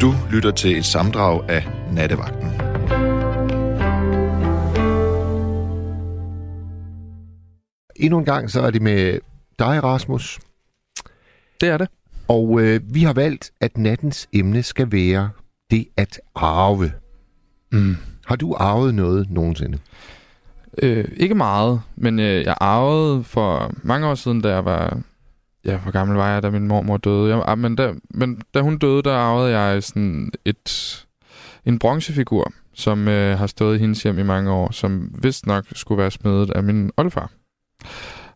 Du lytter til et samdrag af Nattevagten. Endnu en gang så er det med dig, Rasmus. Det er det. Og øh, vi har valgt, at nattens emne skal være det at arve. Mm. Har du arvet noget nogensinde? Øh, ikke meget, men øh, jeg arvede for mange år siden, da jeg var... Ja, hvor gammel var jeg, da min mormor døde? Jeg, ah, men, da, men da hun døde, der arvede jeg sådan et, en bronzefigur, som øh, har stået i hendes hjem i mange år, som vist nok skulle være smedet af min oldefar.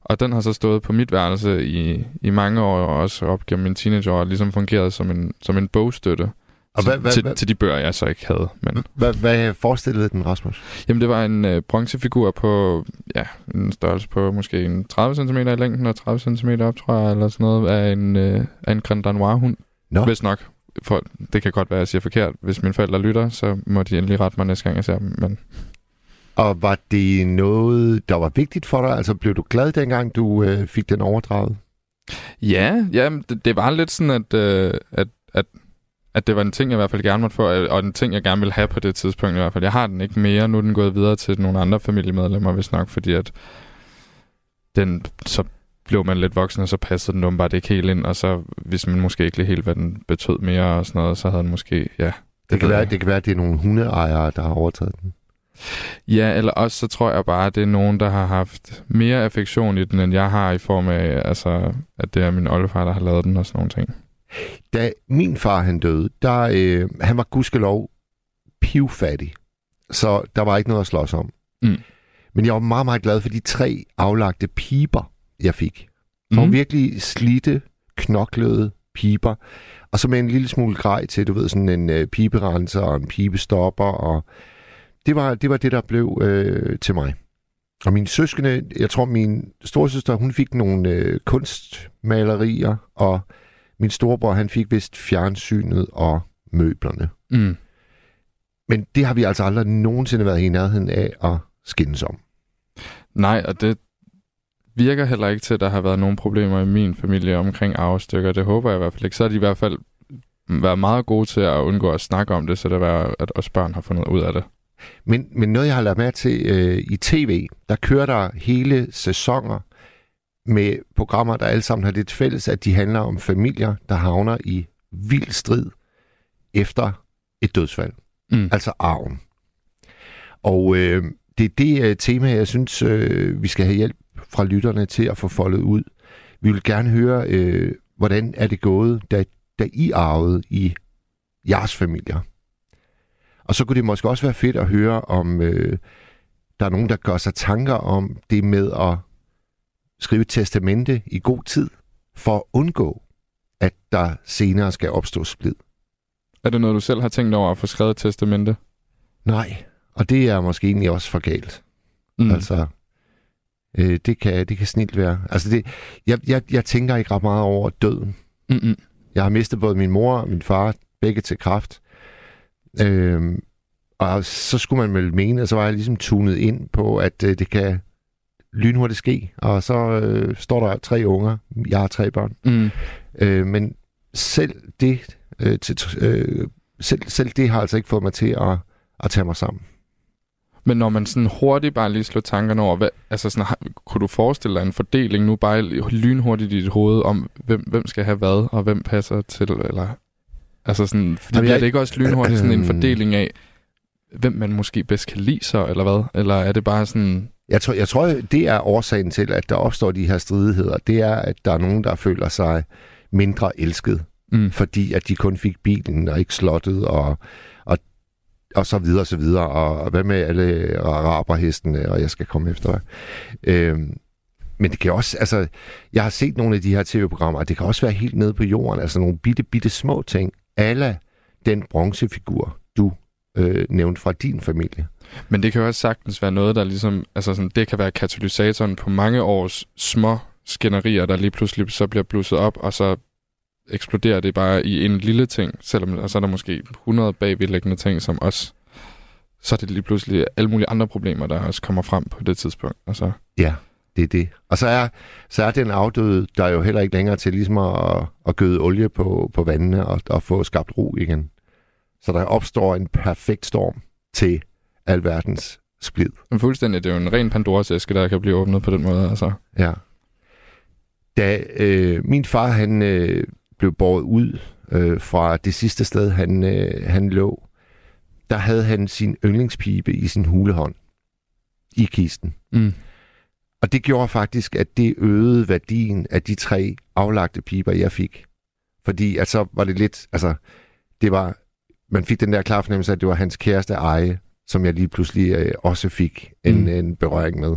Og den har så stået på mit værelse i, i mange år, og også op gennem min teenageår, og ligesom fungeret som en, som en bogstøtte. Og hvad, hvad, til, hvad, til de bøger, jeg så ikke havde. Men, hvad, hvad forestillede den, Rasmus? jamen, det var en øh, bronzefigur på ja, en størrelse på måske en 30 cm i længden og 30 cm op, tror jeg, eller sådan noget, af en, øh, af en Grand Danois-hund. Nå. Hvis nok. For, det kan godt være, at jeg siger forkert. Hvis mine forældre lytter, så må de endelig rette mig næste gang, jeg ser dem. Men Og var det noget, der var vigtigt for dig? Altså blev du glad dengang, du øh, fik den overdraget? ja, ja det, det var lidt sådan, at, øh, at, at, at det var en ting, jeg i hvert fald gerne måtte få, og en ting, jeg gerne ville have på det tidspunkt i hvert fald. Jeg har den ikke mere. Nu er den gået videre til nogle andre familiemedlemmer, hvis nok, fordi at den, så blev man lidt voksen, og så passede den åbenbart ikke helt ind, og så hvis man måske ikke lige helt, hvad den betød mere og sådan noget, så havde den måske, ja. Det, Det kan, være, jeg det kan være, at det er nogle hundeejere, der har overtaget den. Ja, eller også så tror jeg bare, at det er nogen, der har haft mere affektion i den, end jeg har i form af, altså, at det er min oldefar, der har lavet den og sådan nogle ting. Da min far han døde, der, øh, han var gudskelov pivfattig. Så der var ikke noget at slås om. Mm. Men jeg var meget, meget glad for de tre aflagte piber, jeg fik. Så mm. Virkelig slidte, knoklede piber. Og så med en lille smule grej til, du ved, sådan en øh, piberenser og en pibestopper. Og det var det, var det der blev øh, til mig. Og mine søskende, jeg tror min storsøster, hun fik nogle øh, kunstmalerier, og min storebror, han fik vist fjernsynet og møblerne. Mm. Men det har vi altså aldrig nogensinde været i nærheden af at skændes om. Nej, og det virker heller ikke til, at der har været nogen problemer i min familie omkring arvestykker. Det håber jeg i hvert fald ikke. Så har de i hvert fald været meget gode til at undgå at snakke om det, så det var, at os børn har fundet ud af det. Men, men noget, jeg har lagt mærke til øh, i tv, der kører der hele sæsoner med programmer, der alle sammen har det fælles, at de handler om familier, der havner i vild strid efter et dødsfald. Mm. Altså arven. Og øh, det er det øh, tema, jeg synes, øh, vi skal have hjælp fra lytterne til at få foldet ud. Vi vil gerne høre, øh, hvordan er det gået, da, da I arvede i jeres familier. Og så kunne det måske også være fedt at høre, om øh, der er nogen, der gør sig tanker om det med at skrive et testamente i god tid, for at undgå, at der senere skal opstå splid. Er det noget, du selv har tænkt over at få skrevet et testamente? Nej, og det er måske egentlig også for galt. Mm. Altså, øh, det, kan, det kan snilt være. Altså, det, jeg, jeg, jeg tænker ikke ret meget over døden. Mm-mm. Jeg har mistet både min mor og min far, begge til kraft. Øhm, og så skulle man vel mene, at så var jeg ligesom tunet ind på, at øh, det kan lynhurtigt ske. Og så øh, står der tre unger. Jeg har tre børn. Mm. Øh, men selv det, øh, til, øh, selv, selv det har altså ikke fået mig til at, at tage mig sammen. Men når man sådan hurtigt bare lige slår tankerne over, hvad, altså sådan, har, kunne du forestille dig en fordeling nu bare lynhurtigt i dit hoved om, hvem, hvem skal have hvad, og hvem passer til, eller... Altså sådan, fordi Jamen, jeg- er det ikke også lynhurtigt sådan en fordeling af, hvem man måske bedst kan lide så, eller hvad? Eller er det bare sådan... Jeg tror, jeg tror, det er årsagen til, at der opstår de her stridigheder. Det er, at der er nogen, der føler sig mindre elsket, Mm. fordi at de kun fik bilen og ikke slottet og, og, og så videre og så videre. Og, og hvad med alle araberhestene, og jeg skal komme efter dig. Øhm, men det kan også, altså, jeg har set nogle af de her tv-programmer, og det kan også være helt nede på jorden, altså nogle bitte, bitte små ting. Alla den bronzefigur, du øh, nævnte fra din familie. Men det kan jo også sagtens være noget, der ligesom... Altså sådan, det kan være katalysatoren på mange års små skænderier, der lige pludselig så bliver blusset op, og så eksploderer det bare i en lille ting, selvom og så er der måske 100 bagvedlæggende ting, som også... Så er det lige pludselig alle mulige andre problemer, der også kommer frem på det tidspunkt. Altså, Ja, det er det. Og så er, så er den afdøde, der er jo heller ikke længere til ligesom at, at gøde olie på, på vandene og, og få skabt ro igen. Så der opstår en perfekt storm til alverdens splid. Men fuldstændig, det er jo en ren Pandoras æske, der kan blive åbnet på den måde. Altså. Ja. Da øh, min far han øh, blev båret ud øh, fra det sidste sted, han, øh, han lå, der havde han sin yndlingspibe i sin hulehånd i kisten. Mm. Og det gjorde faktisk, at det øgede værdien af de tre aflagte piber, jeg fik. Fordi altså var det lidt, altså det var, man fik den der klare fornemmelse, at det var hans kæreste eje, som jeg lige pludselig øh, også fik en, Mm. en berøring med.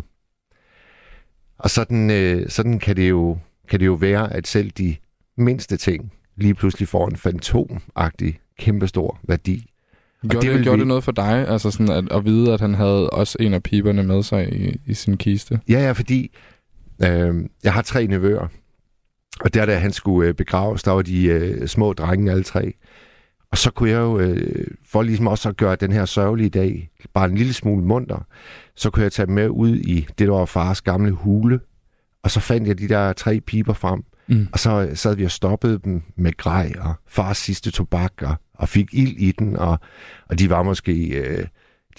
Og sådan, øh, sådan kan, det jo, kan det jo være, at selv de mindste ting lige pludselig får en fantomagtig kæmpestor værdi. Gjorde, det det, gjorde vi- det noget for dig, altså sådan at, at vide, at han havde også en af piberne med sig i, i sin kiste? Ja, ja, fordi øh, jeg har tre nevøer, og der da han skulle øh, begraves, der var de øh, små drenge alle tre. Og så kunne jeg jo, øh, for ligesom også at gøre den her sørgelige dag bare en lille smule munter, så kunne jeg tage dem med ud i det, der var fars gamle hule, og så fandt jeg de der tre piber frem, Mm. og så sad vi og stoppede dem med grej og fars sidste tobak, og, og fik ild i den, og, og de var måske, øh,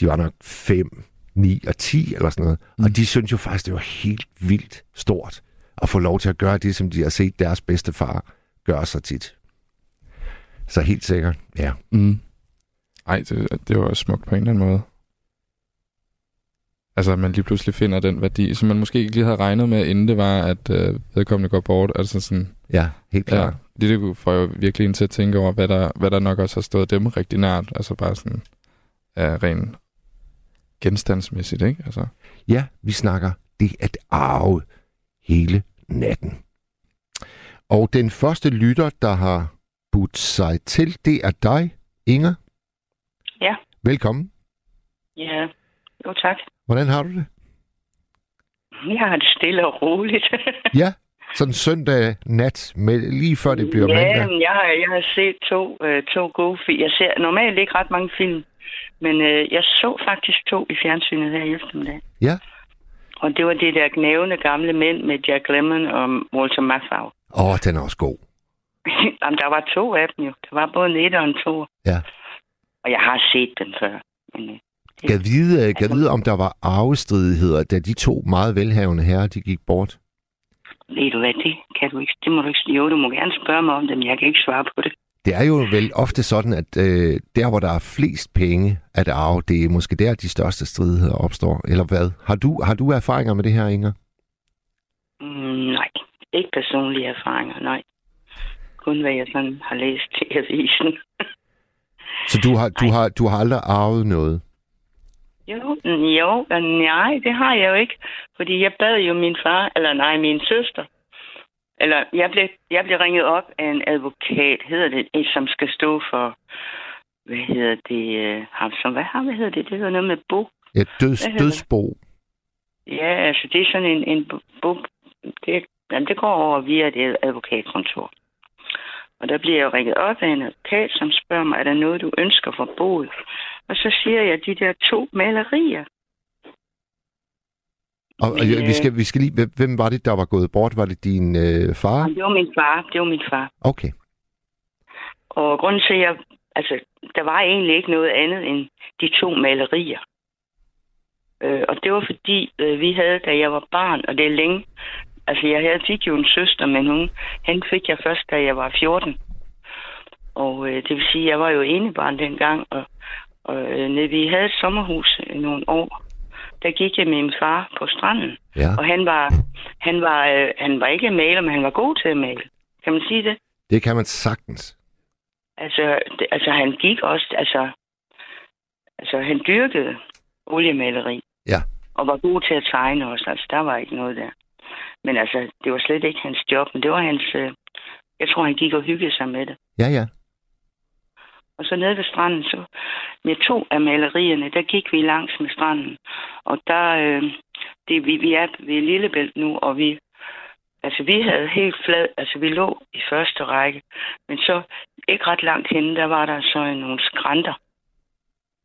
de var nok 5, 9 og 10 eller sådan noget. Mm. Og de synes jo faktisk, det var helt vildt stort at få lov til at gøre det, som de har set deres bedste far gøre så tit. Så helt sikkert, ja. Mm. Ej, det, det var smukt på en eller anden måde. Altså, at man lige pludselig finder den værdi, som man måske ikke lige havde regnet med, inden det var, at øh, vedkommende går bort. Altså sådan, Ja, helt ja, klart. det, det får jo virkelig en til at tænke over, hvad der, hvad der nok også har stået dem rigtig nært. Altså bare sådan, ja, ren genstandsmæssigt, ikke? Altså, Ja, vi snakker det at arve hele natten. Og den første lytter, der har budt sig til, det er dig, Inger. Ja. Velkommen. Ja, jo tak. Hvordan har du det? Jeg har det stille og roligt. Ja, sådan søndag nat, med, lige før det bliver ja, mandag. men jeg har, jeg har set to, øh, to gode film. Jeg ser normalt ikke ret mange film, men øh, jeg så faktisk to i fjernsynet her i eftermiddag. Ja. Og det var det der gnævende gamle mænd med Jack Lemmon og Walter Matthau. Åh, oh, den er også god. Jamen, der var to af dem jo. Der var både en et og en to. Ja. Og jeg har set dem før. Men, øh, Gad vide, øh, gad vide, om der var arvestridigheder, da de to meget velhavende herrer, de gik bort. ved du hvad, det kan du ikke. Det må du ikke. Jo, du må gerne spørge mig om det, men jeg kan ikke svare på det. Det er jo vel ofte sådan, at øh, der, hvor der er flest penge at arve, det er måske der, de største stridigheder opstår. Eller hvad? Har du, har du erfaringer med det her, Inger? Mm, nej, ikke personlige erfaringer, nej. Kun hvad jeg sådan har læst i avisen. Så du har, du har, du har aldrig arvet noget? Jo, mm, jo, nej, det har jeg jo ikke. Fordi jeg bad jo min far, eller nej, min søster. Eller jeg blev, jeg blev ringet op af en advokat, hedder det, som skal stå for, hvad hedder det, øh, ham som, hvad har, hvad hedder det, det hedder noget med bo. Ja, døds, det? dødsbo. Ja, altså det er sådan en, en bo, bo det, jamen, det går over via et advokatkontor. Og der bliver jeg jo ringet op af en advokat, som spørger mig, er der noget, du ønsker for boet? Og så siger jeg, de der to malerier. Og, og Men, vi, øh, skal, vi skal lige, hvem- hvem var det, der var gået bort? Var det din øh, far? Det var min far. Det var min far. Okay. Og grunden til, at jeg... Altså, der var egentlig ikke noget andet end de to malerier. Øh, og det var fordi, øh, vi havde, da jeg var barn, og det er længe... Altså, jeg havde, fik jo en søster, men hun, han fik jeg først, da jeg var 14. Og øh, det vil sige, jeg var jo enebarn dengang, og, og øh, vi havde et sommerhus i nogle år. Der gik jeg med min far på stranden, Ja, og han var, han var, øh, han var ikke maler, men han var god til at male. Kan man sige det? det kan man sagtens. Altså, det, altså han gik også, altså, altså han dyrkede oliemaleri. Ja. Og var god til at tegne også, altså der var ikke noget der. Men altså, det var slet ikke hans job, men det var hans, øh, jeg tror han gik og hyggede sig med det. Ja, ja. Og så nede ved stranden, så med to af malerierne, der gik vi langs med stranden. Og der, øh, det, vi, vi er ved Lillebælt nu, og vi, altså vi havde helt flad, altså vi lå i første række, men så ikke ret langt henne, der var der så nogle skrænter.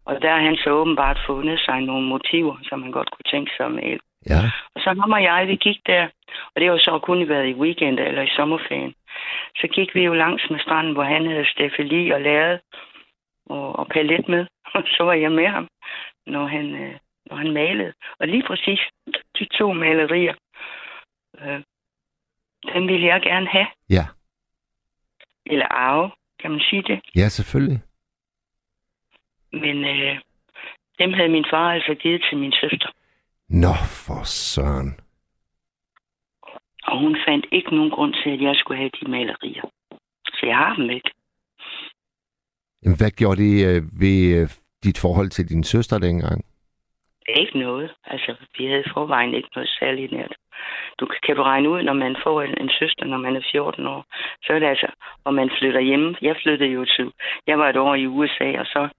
Og der har han så åbenbart fundet sig nogle motiver, som han godt kunne tænke sig at male. Ja, Og så ham og jeg, vi gik der, og det var så kun været i weekend eller i sommerferien. Så gik vi jo langs med stranden, hvor han havde stafeli og lavet, og, og palet med. Og så var jeg med ham, når han, øh, når han malede. Og lige præcis de to malerier, øh, dem ville jeg gerne have. Ja. Eller arve, kan man sige det. Ja, selvfølgelig. Men øh, dem havde min far altså givet til min søster. Nå, for søren. Og hun fandt ikke nogen grund til, at jeg skulle have de malerier. Så jeg har dem ikke. Jamen, hvad gjorde det øh, ved øh, dit forhold til din søster dengang? Ikke noget. Altså, vi havde i forvejen ikke noget særligt nært. Du, kan du regne ud, når man får en, en søster, når man er 14 år, så er det altså, og man flytter hjemme. Jeg flyttede jo til, jeg var et år i USA, og så,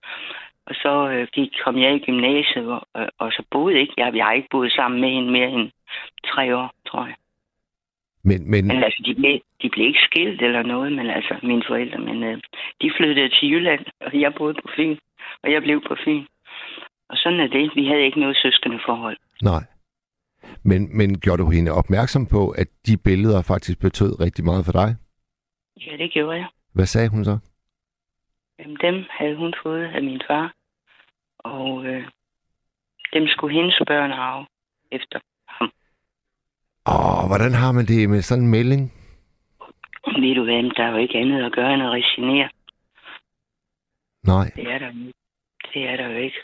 og så øh, gik, kom jeg i gymnasiet, og, og, og så boede ikke, jeg, jeg har ikke boet sammen med hende mere end tre år, tror jeg. Men, men, Men altså, de blev, de blev ikke skilt eller noget, men altså, mine forældre, men øh, de flyttede til Jylland, og jeg boede på Fyn, og jeg blev på Fyn. Og sådan er det. Vi havde ikke noget søskende forhold. nej. Men, men gjorde du hende opmærksom på, at de billeder faktisk betød rigtig meget for dig? Ja, det gjorde jeg. Hvad sagde hun så? Jamen, dem havde hun fået af min far, og øh, dem skulle hendes børn arve efter. Åh, hvordan har man det med sådan en melding? Ved du hvad, der er jo ikke andet at gøre end at resignere. Nej. Det er der. Det er der jo ikke.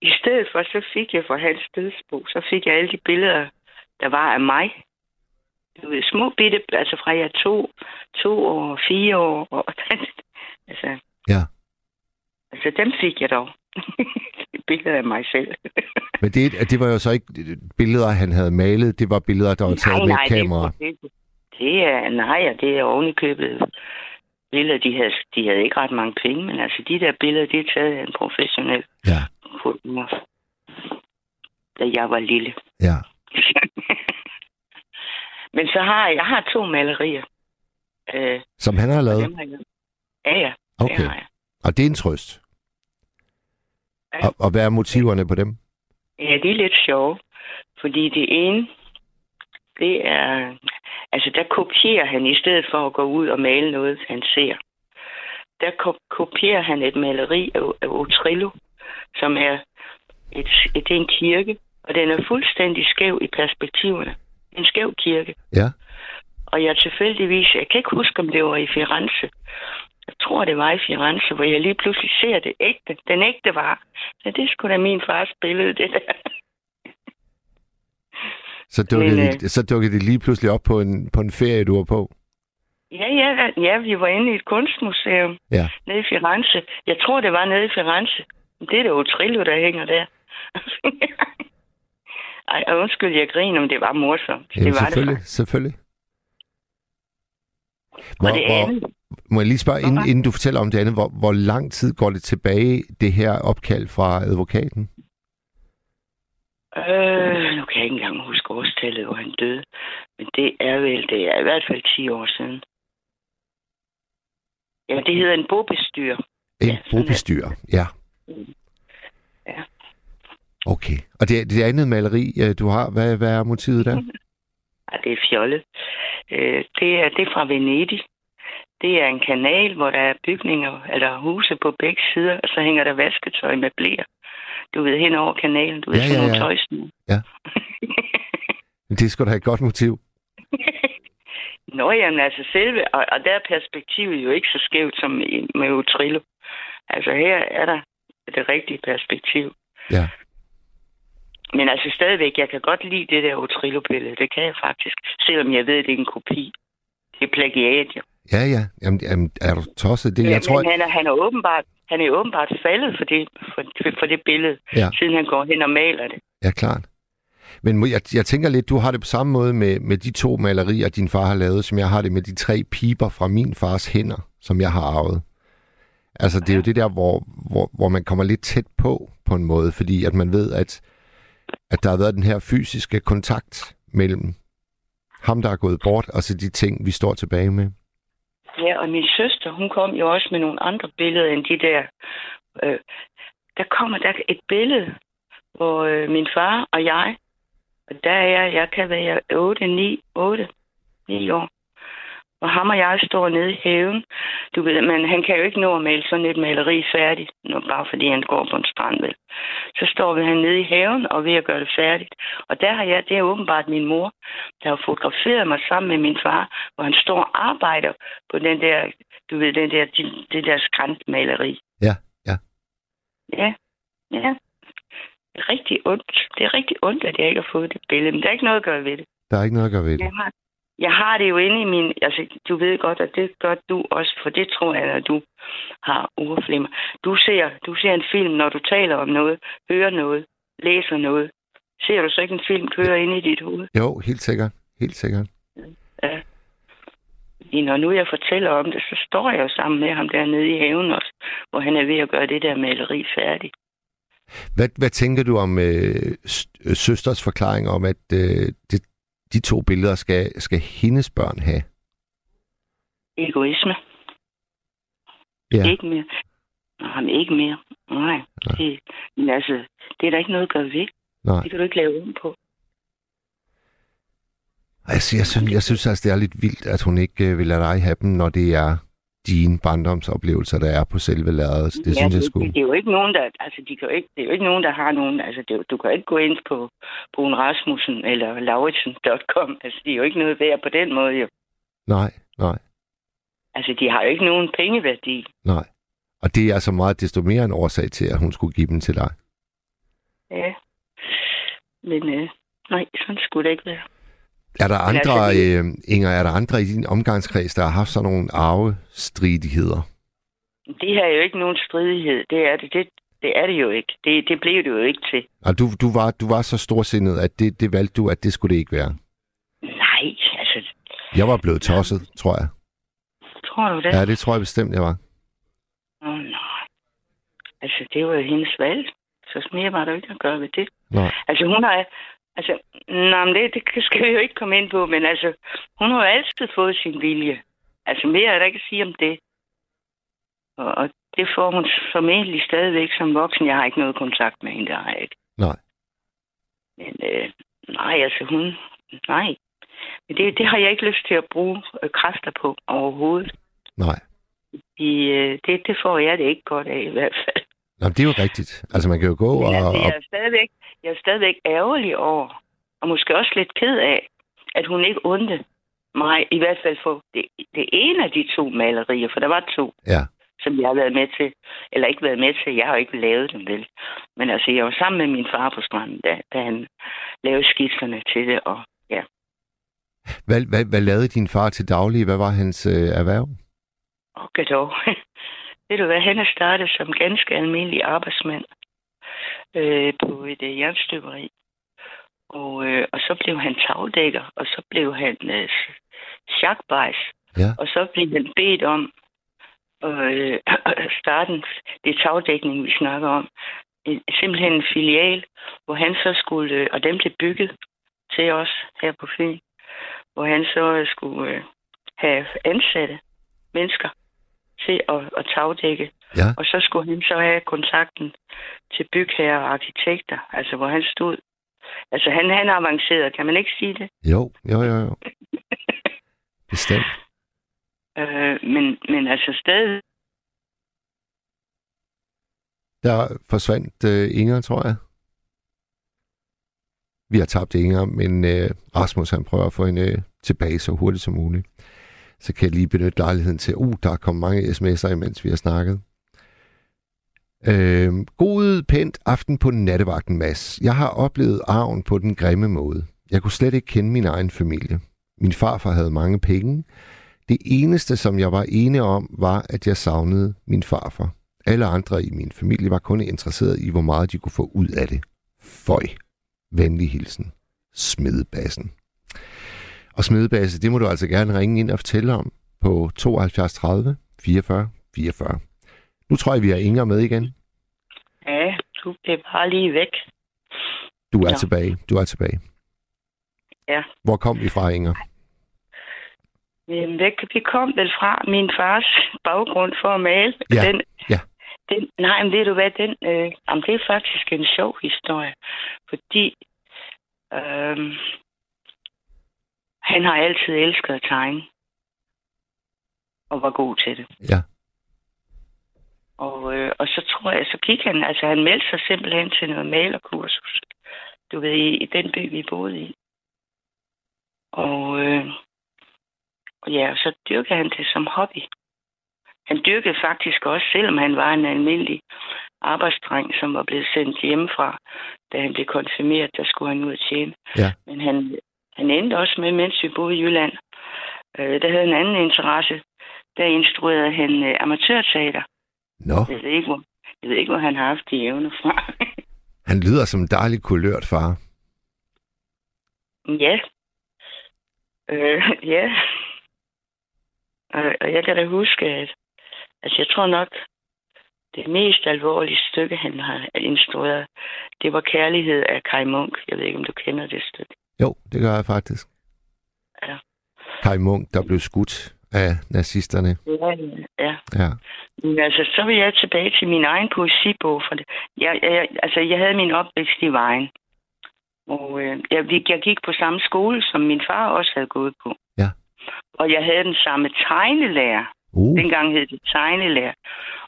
I stedet for, så fik jeg fra hans dødsbo, så fik jeg alle de billeder, der var af mig. Du ved, små bitte, altså fra jeg to, to år, fire år, og altså, Ja. altså dem fik jeg dog. billeder af mig selv. Men det, det var jo så ikke billeder, han havde malet. Det var billeder, der var taget med et kamera. Det, det, det er, nej, det er ovenikøbet billeder. De havde, de havde ikke ret mange penge, men altså de der billeder, det er taget af en professionel Ja, fotograf, da jeg var lille. ja. men så har jeg, jeg har to malerier. Øh, Som han har lavet. har jeg. Ja, ja, Okay. det har jeg. Og det er en trøst. Ja. Og, og hvad er motiverne på dem? Ja, det er lidt sjovt, fordi det ene, det er, altså der kopierer han i stedet for at gå ud og male noget, han ser. Der ko- kopierer han et maleri af, af Otrillo, som er, et, et, det er en kirke, og den er fuldstændig skæv i perspektiverne. En skæv kirke. Ja. Og jeg tilfældigvis, jeg kan ikke huske, om det var i Firenze. Jeg tror, det var i Firenze, hvor jeg lige pludselig ser det ægte. Den ægte var. Ja, det skulle da min fars billede, det der. Så dukkede, Men, Men, det, så dukkede det lige pludselig op på en, på en ferie, du var på. Ja, ja, ja, vi var inde i et kunstmuseum Ja. nede i Firenze. Jeg tror, det var nede i Firenze. Det er det jo Trillo, der hænger der. Ej, og undskyld, jeg griner, om det var morsomt. Jamen, det var selvfølgelig, det. selvfølgelig. Og det andet, må jeg lige spørge, inden, inden du fortæller om det andet, hvor, hvor lang tid går det tilbage, det her opkald fra advokaten? øh, nu kan jeg ikke engang huske årstallet, hvor han døde. Men det er vel, det er i hvert fald 10 år siden. Ja, det hedder en bobestyr. En Ja, bobestyr, ja. Ja. Okay. Og det, det andet maleri, øh, du har, hvad, hvad er motivet der? Ja, det er fjollet. Øh, det, er, det er fra Venedig. Det er en kanal, hvor der er bygninger eller huse på begge sider, og så hænger der vasketøj med blæer. Du ved, hen over kanalen. Du ved, Ja, sådan ja, nogle ja. Ja. Det skulle da have et godt motiv. Nå, jamen altså selve, og, og der er perspektivet jo ikke så skævt som i- med Utrillo. Altså her er der det rigtige perspektiv. Ja. Men altså stadigvæk, jeg kan godt lide det der Utrillo-billede. Det kan jeg faktisk, selvom jeg ved, at det er en kopi. Det er plagiat, jo. Ja, ja. Jamen, jamen er du tosset? Det, Men, jeg tror, men han, er, han er åbenbart han er åbenbart faldet for det, for, for det billede, Ja. siden han går hen og maler det. Ja, klart. Men jeg, jeg tænker lidt, du har det på samme måde med, med de to malerier, din far har lavet, som jeg har det med de tre piber fra min fars hænder, som jeg har arvet. Altså, det er jo det der, hvor, hvor, hvor man kommer lidt tæt på, på en måde, fordi at man ved, at, at der har været den her fysiske kontakt mellem ham, der er gået bort, og så de ting, vi står tilbage med. Ja, og min søster, hun kom jo også med nogle andre billeder end de der. Øh, der kommer der et billede, hvor øh, min far og jeg, og der er jeg, jeg kan være 8, 9, 8, 9 år. Og ham og jeg står nede i haven. Du ved, men han kan jo ikke nå at male sådan et maleri færdigt, nu, bare fordi han går på en strand, vel. Så står vi nede i haven og ved at gøre det færdigt. Og der har jeg, det er åbenbart min mor, der har fotograferet mig sammen med min far, hvor han står og arbejder på den der, du ved, den der, det, der skræntmaleri. Ja, ja. Ja, ja. Det er rigtig ondt. Det er rigtig ondt, at jeg ikke har fået det billede, men der er ikke noget at gøre ved det. Der er ikke noget at gøre ved det. Jeg har, jeg har det jo inde i min... Altså, du ved godt, at det gør du også, for det tror jeg, at du har ordflimmer. Du ser, du ser en film, når du taler om noget, hører noget, læser noget. Ser du så ikke en film køre ind i dit hoved? Jo, helt sikkert. Helt sikkert. Ja. Når nu jeg fortæller om det, så står jeg jo sammen med ham dernede i haven også, hvor han er ved at gøre det der maleri færdigt. Hvad, hvad tænker du om øh, s- søsters forklaring om, at øh, det, de to billeder skal, skal hendes børn have? Egoisme. Ja. Ikke mere. Nej, ikke mere. Nej. Det, men altså, det er der ikke noget at gøre ved. Nej. Det kan du ikke lave om på. Altså, jeg, synes, jeg synes altså, det er lidt vildt, at hun ikke øh, vil lade dig have dem, når det er dine barndomsoplevelser, der er på selve lærredet. Det ja, synes jeg det, skulle. det, det, er jo ikke nogen, der, altså, de kan jo ikke, det er jo ikke nogen, der har nogen, altså, det, du kan ikke gå ind på Brun Rasmussen eller Lauritsen.com, altså, de er jo ikke noget værd på den måde, jo. Nej, nej, Altså, de har jo ikke nogen pengeværdi. nej. Og det er altså meget desto mere en årsag til, at hun skulle give dem til dig. Ja. Men øh, nej, sådan skulle det ikke være. Er der andre, øh, Inger, er der andre i din omgangskreds, der har haft sådan nogle arvestridigheder? Det her er jo ikke nogen stridighed. Det er det, det, det er det jo ikke. Det, det blev det jo ikke til. Og du, du, var, du var så storsindet, at det, det valgte du, at det skulle det ikke være. Nej, altså, Jeg var blevet tosset, tror jeg. tror du det? Ja, det tror jeg bestemt, jeg var. Åh, oh, nej. Altså, det var jo hendes valg. Så mere var der jo ikke at gøre ved det. Nej. Altså, hun har... Altså, nej, men det, det skal vi jo ikke komme ind på, men altså, hun har jo altid fået sin vilje. Altså, mere er der ikke at sige om det. Og, og det får hun formentlig stadigvæk som voksen. Jeg har ikke noget kontakt med hende, det har jeg ikke. Nej. Men øh, nej, altså hun... Nej. Men det, det har jeg ikke lyst til at bruge øh, kræfter på overhovedet. Nej. I, øh, det, det får jeg det ikke godt af i hvert fald. Nå, det er jo rigtigt. Altså, man kan jo gå og... altså, og jeg, er stadigvæk, jeg er stadigvæk ærgerlig over, og måske også lidt ked af, at hun ikke undte mig, i hvert fald for det, det ene af de to malerier, for der var to, ja, som jeg har været med til, eller ikke været med til, jeg har ikke lavet dem vel. Men altså, jeg var sammen med min far på stranden, da, da han lavede skitserne til det, og ja, hvad, hvad, hvad lavede din far til daglig? Hvad var hans øh, erhverv? og dog. Ved du hvad, han er startet som ganske almindelig arbejdsmand øh, på et øh, jernstøberi. Og, øh, og så blev han tagdækker, og så blev han øh, chakbejs. Ja. Og så blev han bedt om øh, at starte det er tagdækning, vi snakker om. En, simpelthen en filial, hvor han så skulle, øh, og dem blev bygget til os her på Fyn, hvor han så øh, skulle øh, have ansatte mennesker til at, at tagdække. Ja. Og så skulle han så have kontakten til bygherrer og arkitekter, altså hvor han stod. Altså han, han er avanceret, kan man ikke sige det? Jo, jo, jo, jo. Bestemt. Øh, men, men altså stadig, Der forsvandt øh, Inger, tror jeg. Vi har tabt Inger, men øh, Rasmus han prøver at få hende øh, tilbage så hurtigt som muligt. Så kan jeg lige benytte lejligheden til, uh, der er kommet mange sms'er, imens vi har snakket. Øh, god, pænt aften på nattevagten, Mads. Jeg har oplevet arven på den grimme måde. Jeg kunne slet ikke kende min egen familie. Min farfar havde mange penge. Det eneste, som jeg var enig om, var, at jeg savnede min farfar. Alle andre i min familie var kun interesseret i, hvor meget de kunne få ud af det. Føj. Venlig hilsen. Smedebassen. Og Smedebasse, det må du altså gerne ringe ind og fortælle om på 72 30 44 44. Nu tror jeg, vi har Inger med igen. ja, du blev bare lige væk. Du er Ja. tilbage. Du er tilbage. Ja. Hvor kom vi fra, Inger? Men væk, vi kom vel fra min fars baggrund for at male. Ja, Den, ja. Den, nej, men ved du hvad, den, øh, jamen, det er faktisk en sjov historie. Fordi øh, han har altid elsket at tegne. og var god til det. Ja. Og, øh, og så tror jeg, så gik han, altså han meldte sig simpelthen til noget malerkursus, du ved, i, i den by, vi boede i. Og, øh, og ja, så dyrkede han det som hobby. Han dyrkede faktisk også, selvom han var en almindelig arbejdsdreng, som var blevet sendt hjemmefra, da han blev konfirmeret, der skulle han ud og tjene. Ja. Men han, han endte også med, mens vi boede i Jylland, øh, der havde en anden interesse. Der instruerede han øh, amatørteater. Nå, Jeg ved, ikke, hvor, jeg ved ikke, hvor han har haft de evner fra. han lyder som en dejlig kulørt far. ja. Øh, ja. Og, og jeg kan da huske, at altså, jeg tror nok, det mest alvorlige stykke, han har instrueret, det var Kærlighed af Kai Munk. Jeg ved ikke, om du kender det stykke. Jo, det gør jeg faktisk. Ja. Kai Munk, der blev skudt af nazisterne. Ja, ja. Ja. Men altså, så vil jeg tilbage til min egen poesibog. For det. Jeg, jeg, altså, jeg havde min opvækst i vejen. Og øh, jeg, jeg gik på samme skole, som min far også havde gået på. Ja. Og jeg havde den samme tegnelærer. Uh, Dengang hed det tegnelærer.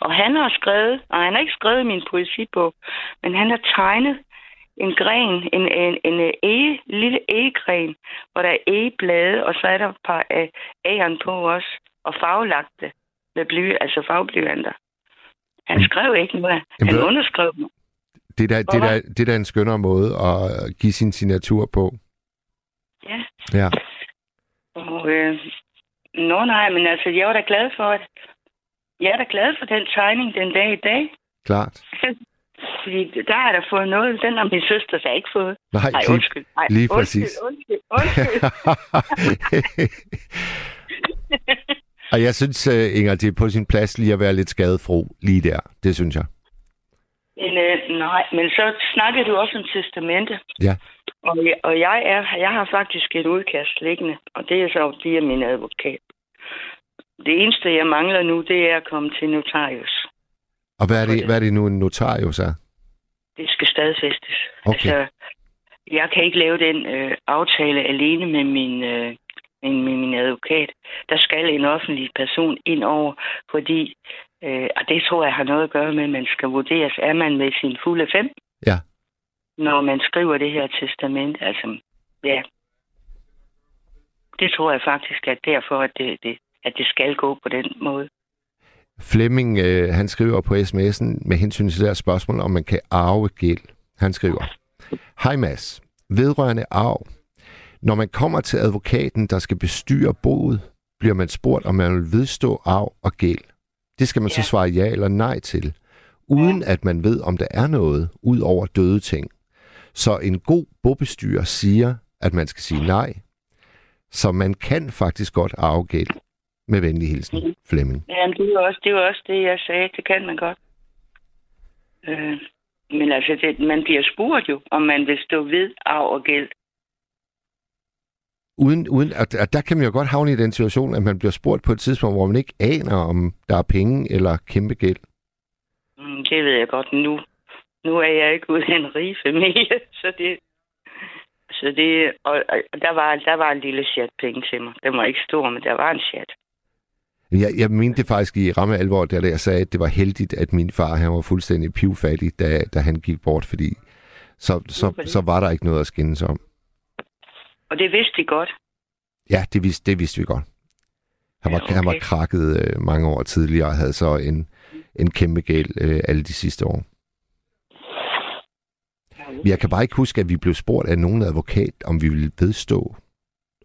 Og han har skrevet, og han har ikke skrevet min poesibog, men han har tegnet en gren, en, en, en ege, lille egegren, hvor der er egeblade, og så er der et par af æren på også, og farvelagt det med bly, altså farveblyanter. Han skrev ikke noget. Han Jamen, underskrev dem. det, der, det, der, det der er en skønnere måde at give sin signatur på. Ja. Ja. Og, øh, nå nej, men altså, jeg var da glad for, at jeg er da glad for den tegning den dag i dag. Klart. Fordi der har jeg da fået noget, den har min søster så ikke fået. Nej, Nej, undskyld. Ej, lige undskyld, præcis. Undskyld, undskyld. Og jeg synes, øh, Inger, det er på sin plads lige at være lidt skadefro lige der. Det synes jeg. men, øh, nej, men så snakkede du også om testamente. Ja. Og, jeg, og jeg, er, jeg har faktisk et udkast liggende, og det er så via min advokat. Det eneste, jeg mangler nu, det er at komme til notarius. Og hvad er det, hvad er det nu en notarius er? Det skal stadfæstes. Okay. Altså, jeg kan ikke lave den øh, aftale alene med min, øh, med, med min advokat. Der skal en offentlig person ind over, fordi, øh, og det tror jeg har noget at gøre med, at man skal vurderes, er man med sin fulde fem? Ja. Når man skriver det her testament, altså, ja. Det tror jeg faktisk er derfor, at det, det, at det skal gå på den måde. Flemming, øh, han skriver på sms'en med hensyn til det her spørgsmål, om man kan arve gæld. Han skriver, Hej Mads, vedrørende arv. Når man kommer til advokaten, der skal bestyre boet, bliver man spurgt, om man vil vedstå arv og gæld. Det skal man så Ja. svare ja eller nej til, uden at man ved, om der er noget ud over døde ting. Så en god bobestyrer siger, at man skal sige nej, så man kan faktisk godt arve gæld. Med venlig hilsen, Flemming. Jamen, det er også det, er også det jeg sagde. Det kan man godt. Øh, men altså, det, man bliver spurgt jo, om man vil stå ved arv og gæld. Uden, uden, at, at der kan man jo godt havne i den situation, at man bliver spurgt på et tidspunkt, hvor man ikke aner, om der er penge eller kæmpe gæld. Mm, det ved jeg godt nu. Nu er jeg ikke ude af en rig familie, så det... Så det, og, og der, var, der var en lille chat penge til mig. Den var ikke stor, men der var en chat. Jeg, jeg mente det faktisk i ramme alvor, da jeg sagde, at det var heldigt, at min far han var fuldstændig pivfattig, da, da han gik bort, fordi så, så, det? så var der ikke noget at skændes om. Og det vidste de godt. Ja, det vidste, det vidste vi godt. Han var, Ja, okay. han var krakket øh, mange år tidligere og havde så en, en kæmpe gæld øh, alle de sidste år. Jeg kan bare ikke huske, at vi blev spurgt af nogen advokat, om vi ville vedstå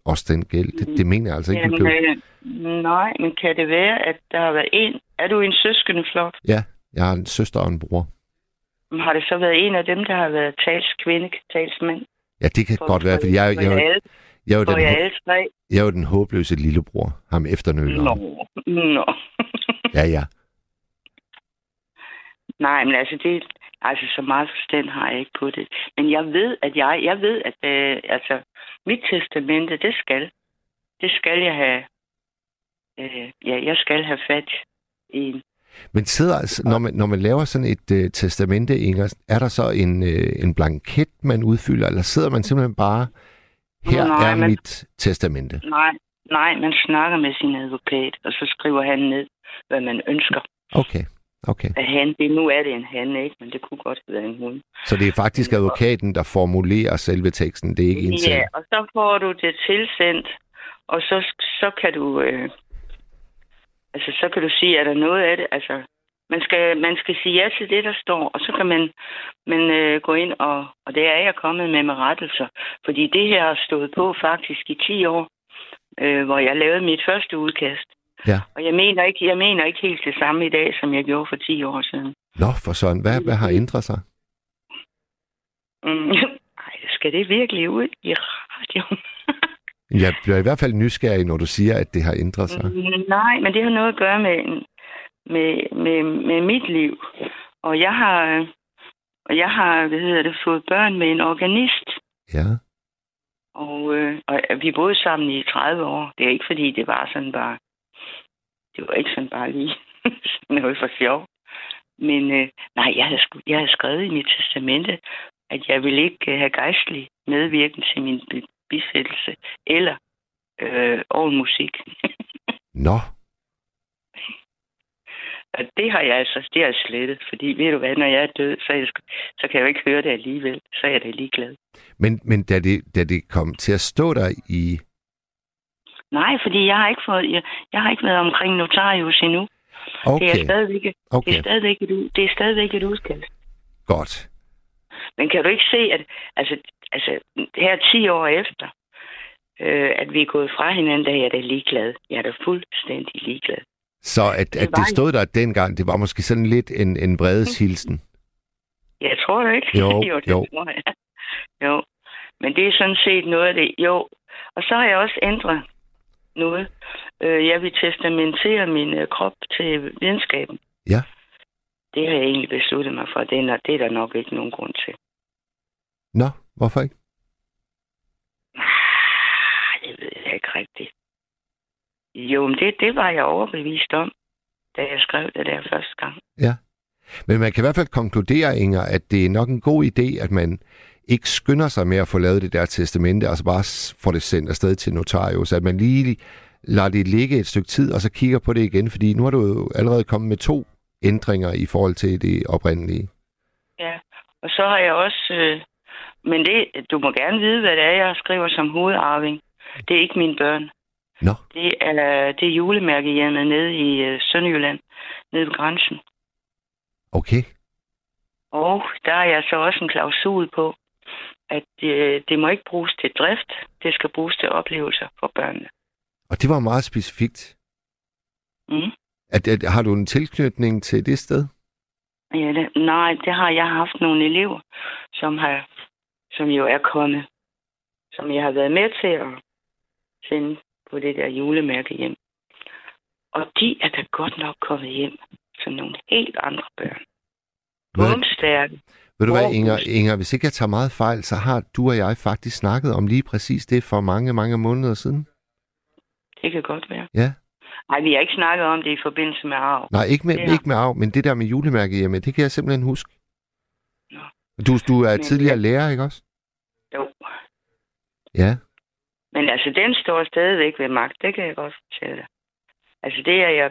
os den gæld. Det, det mener jeg altså ikke, vi Jamen, blev. øh, nej, men kan det være, at der har været en... Er du en søskende flok? Ja, jeg har en søster og en bror. Har det så været en af dem, der har været talskvinde, talsmand? Ja, det kan For- godt være, for- fordi jeg, jeg, jeg, jeg, er den, tre? jeg er jo den håbløse lillebror, ham efternøleren. Nå. Nå. Ja, ja. Nej, men altså, det, altså, så meget forstand har jeg ikke på det. Men jeg ved, at jeg, jeg ved, at øh, altså, mit testamente, det skal. Det skal jeg have. Øh, ja, jeg skal have fat i en. Men sidder, altså, når, man, når man laver sådan et uh, testamente, Inger, er der så en, uh, en blanket, man udfylder, eller sidder man simpelthen bare, her Nej, er men- mit testamente? Nej, Nej, man snakker med sin advokat, og så skriver han ned, hvad man ønsker. Okay, okay. At han, det, nu er det en han, ikke? Men det kunne godt have været en hun. Så det er faktisk advokaten, der formulerer selve teksten, det er ikke en selv? Ja, og så får du det tilsendt, og så, så kan du... Øh, altså, så kan du sige, er der noget af det? Altså, man skal, man skal sige ja til det, der står, og så kan man, man øh, gå ind, og, og det er jeg kommet med med rettelser. Fordi det her har stået på faktisk i 10 år, øh, hvor jeg lavede mit første udkast. Ja. Og jeg mener, ikke, jeg mener ikke helt det samme i dag, som jeg gjorde for 10 år siden. Nå, for sådan. Hvad, hvad har ændret sig? Mm, ej, skal det virkelig ud i radio? Jeg bliver i hvert fald nysgerrig, når du siger, at det har ændret sig. Mm, Nej, men det har noget at gøre med, med, med, med mit liv. Og jeg har, og jeg har hvad hedder det, fået børn med en organist. Ja. Og, øh, og vi boede sammen i 30 år. Det er ikke fordi, det var sådan bare... Det var ikke sådan bare lige noget for sjov. Men øh, nej, jeg havde, jeg havde skrevet i mit testamente, at jeg ville ikke øh, have gejstlig medvirken til min bi- bisættelse eller øh, musik. Nå, Og det har jeg altså det har jeg slettet, fordi ved du hvad, når jeg er død, så, jeg, så kan jeg jo ikke høre det alligevel. Så er jeg da ligeglad. men, men da, det, da det kom til at stå der i... Nej, fordi jeg har ikke fået, jeg, jeg har ikke været omkring notarius endnu. Det Okay, er stadigvæk, det okay, er stadigvæk et, det er stadigvæk et udkast. godt. Men kan du ikke se, at altså, altså, her 10 år efter, øh, at vi er gået fra hinanden, er jeg da ligeglad. Jeg er da fuldstændig ligeglad. Så at, at det stod der dengang, det var måske sådan lidt en, en vredeshilsen. Jeg tror det ikke. Jo, jo, det jo. tror jeg. Jo. Men det er sådan set noget af det. Jo. Og så har jeg også ændret noget. Øh, jeg vil testamentere min øh, krop til videnskaben. Ja. Det har jeg egentlig besluttet mig for. Det er, det er der nok ikke nogen grund til. Nå, hvorfor ikke? Ah, det ved jeg ikke rigtigt. Jo, men det, det var jeg overbevist om, da jeg skrev det der første gang. Men man kan i hvert fald konkludere, Inger, at det er nok en god idé, at man ikke skynder sig med at få lavet det der testamente, altså bare får det sendt afsted til notarius, at man lige lader det ligge et stykke tid, og så kigger på det igen, fordi nu har du jo allerede kommet med to ændringer i forhold til det oprindelige. Ja, og så har jeg også... Øh, men det, du må gerne vide, hvad det er, jeg skriver som hovedarving. Det er ikke mine børn. Nå, Det er, det er julemærkehjemmet nede i øh, Sønderjylland, nede ved grænsen. Okay. Og der er jeg så også en klausul på, at øh, det må ikke bruges til drift. Det skal bruges til oplevelser for børnene. Og det var meget specifikt. Mm. At, at, har du en tilknytning til det sted? Ja, det, nej, det har jeg haft nogle elever, som har, som jo er kommet, som jeg har været med til at sende på det der julemærke hjem. Og de er da godt nok kommet hjem som nogle helt andre børn. Bumstærke. Ved du hvad. Inger, Inger, hvis ikke jeg tager meget fejl, så har du og jeg faktisk snakket om lige præcis det for mange, mange måneder siden. Det kan godt være. Ja. Nej, vi har ikke snakket om det i forbindelse med arv. Nej, ikke med, Ja. ikke med arv, men det der med julemærke hjemme, det kan jeg simpelthen huske. Nå. Du, du er Men- tidligere lærer, ikke også? Jo. Ja. Men altså, den står stadigvæk ved magt. Det kan jeg godt fortælle dig. Altså, det er jeg,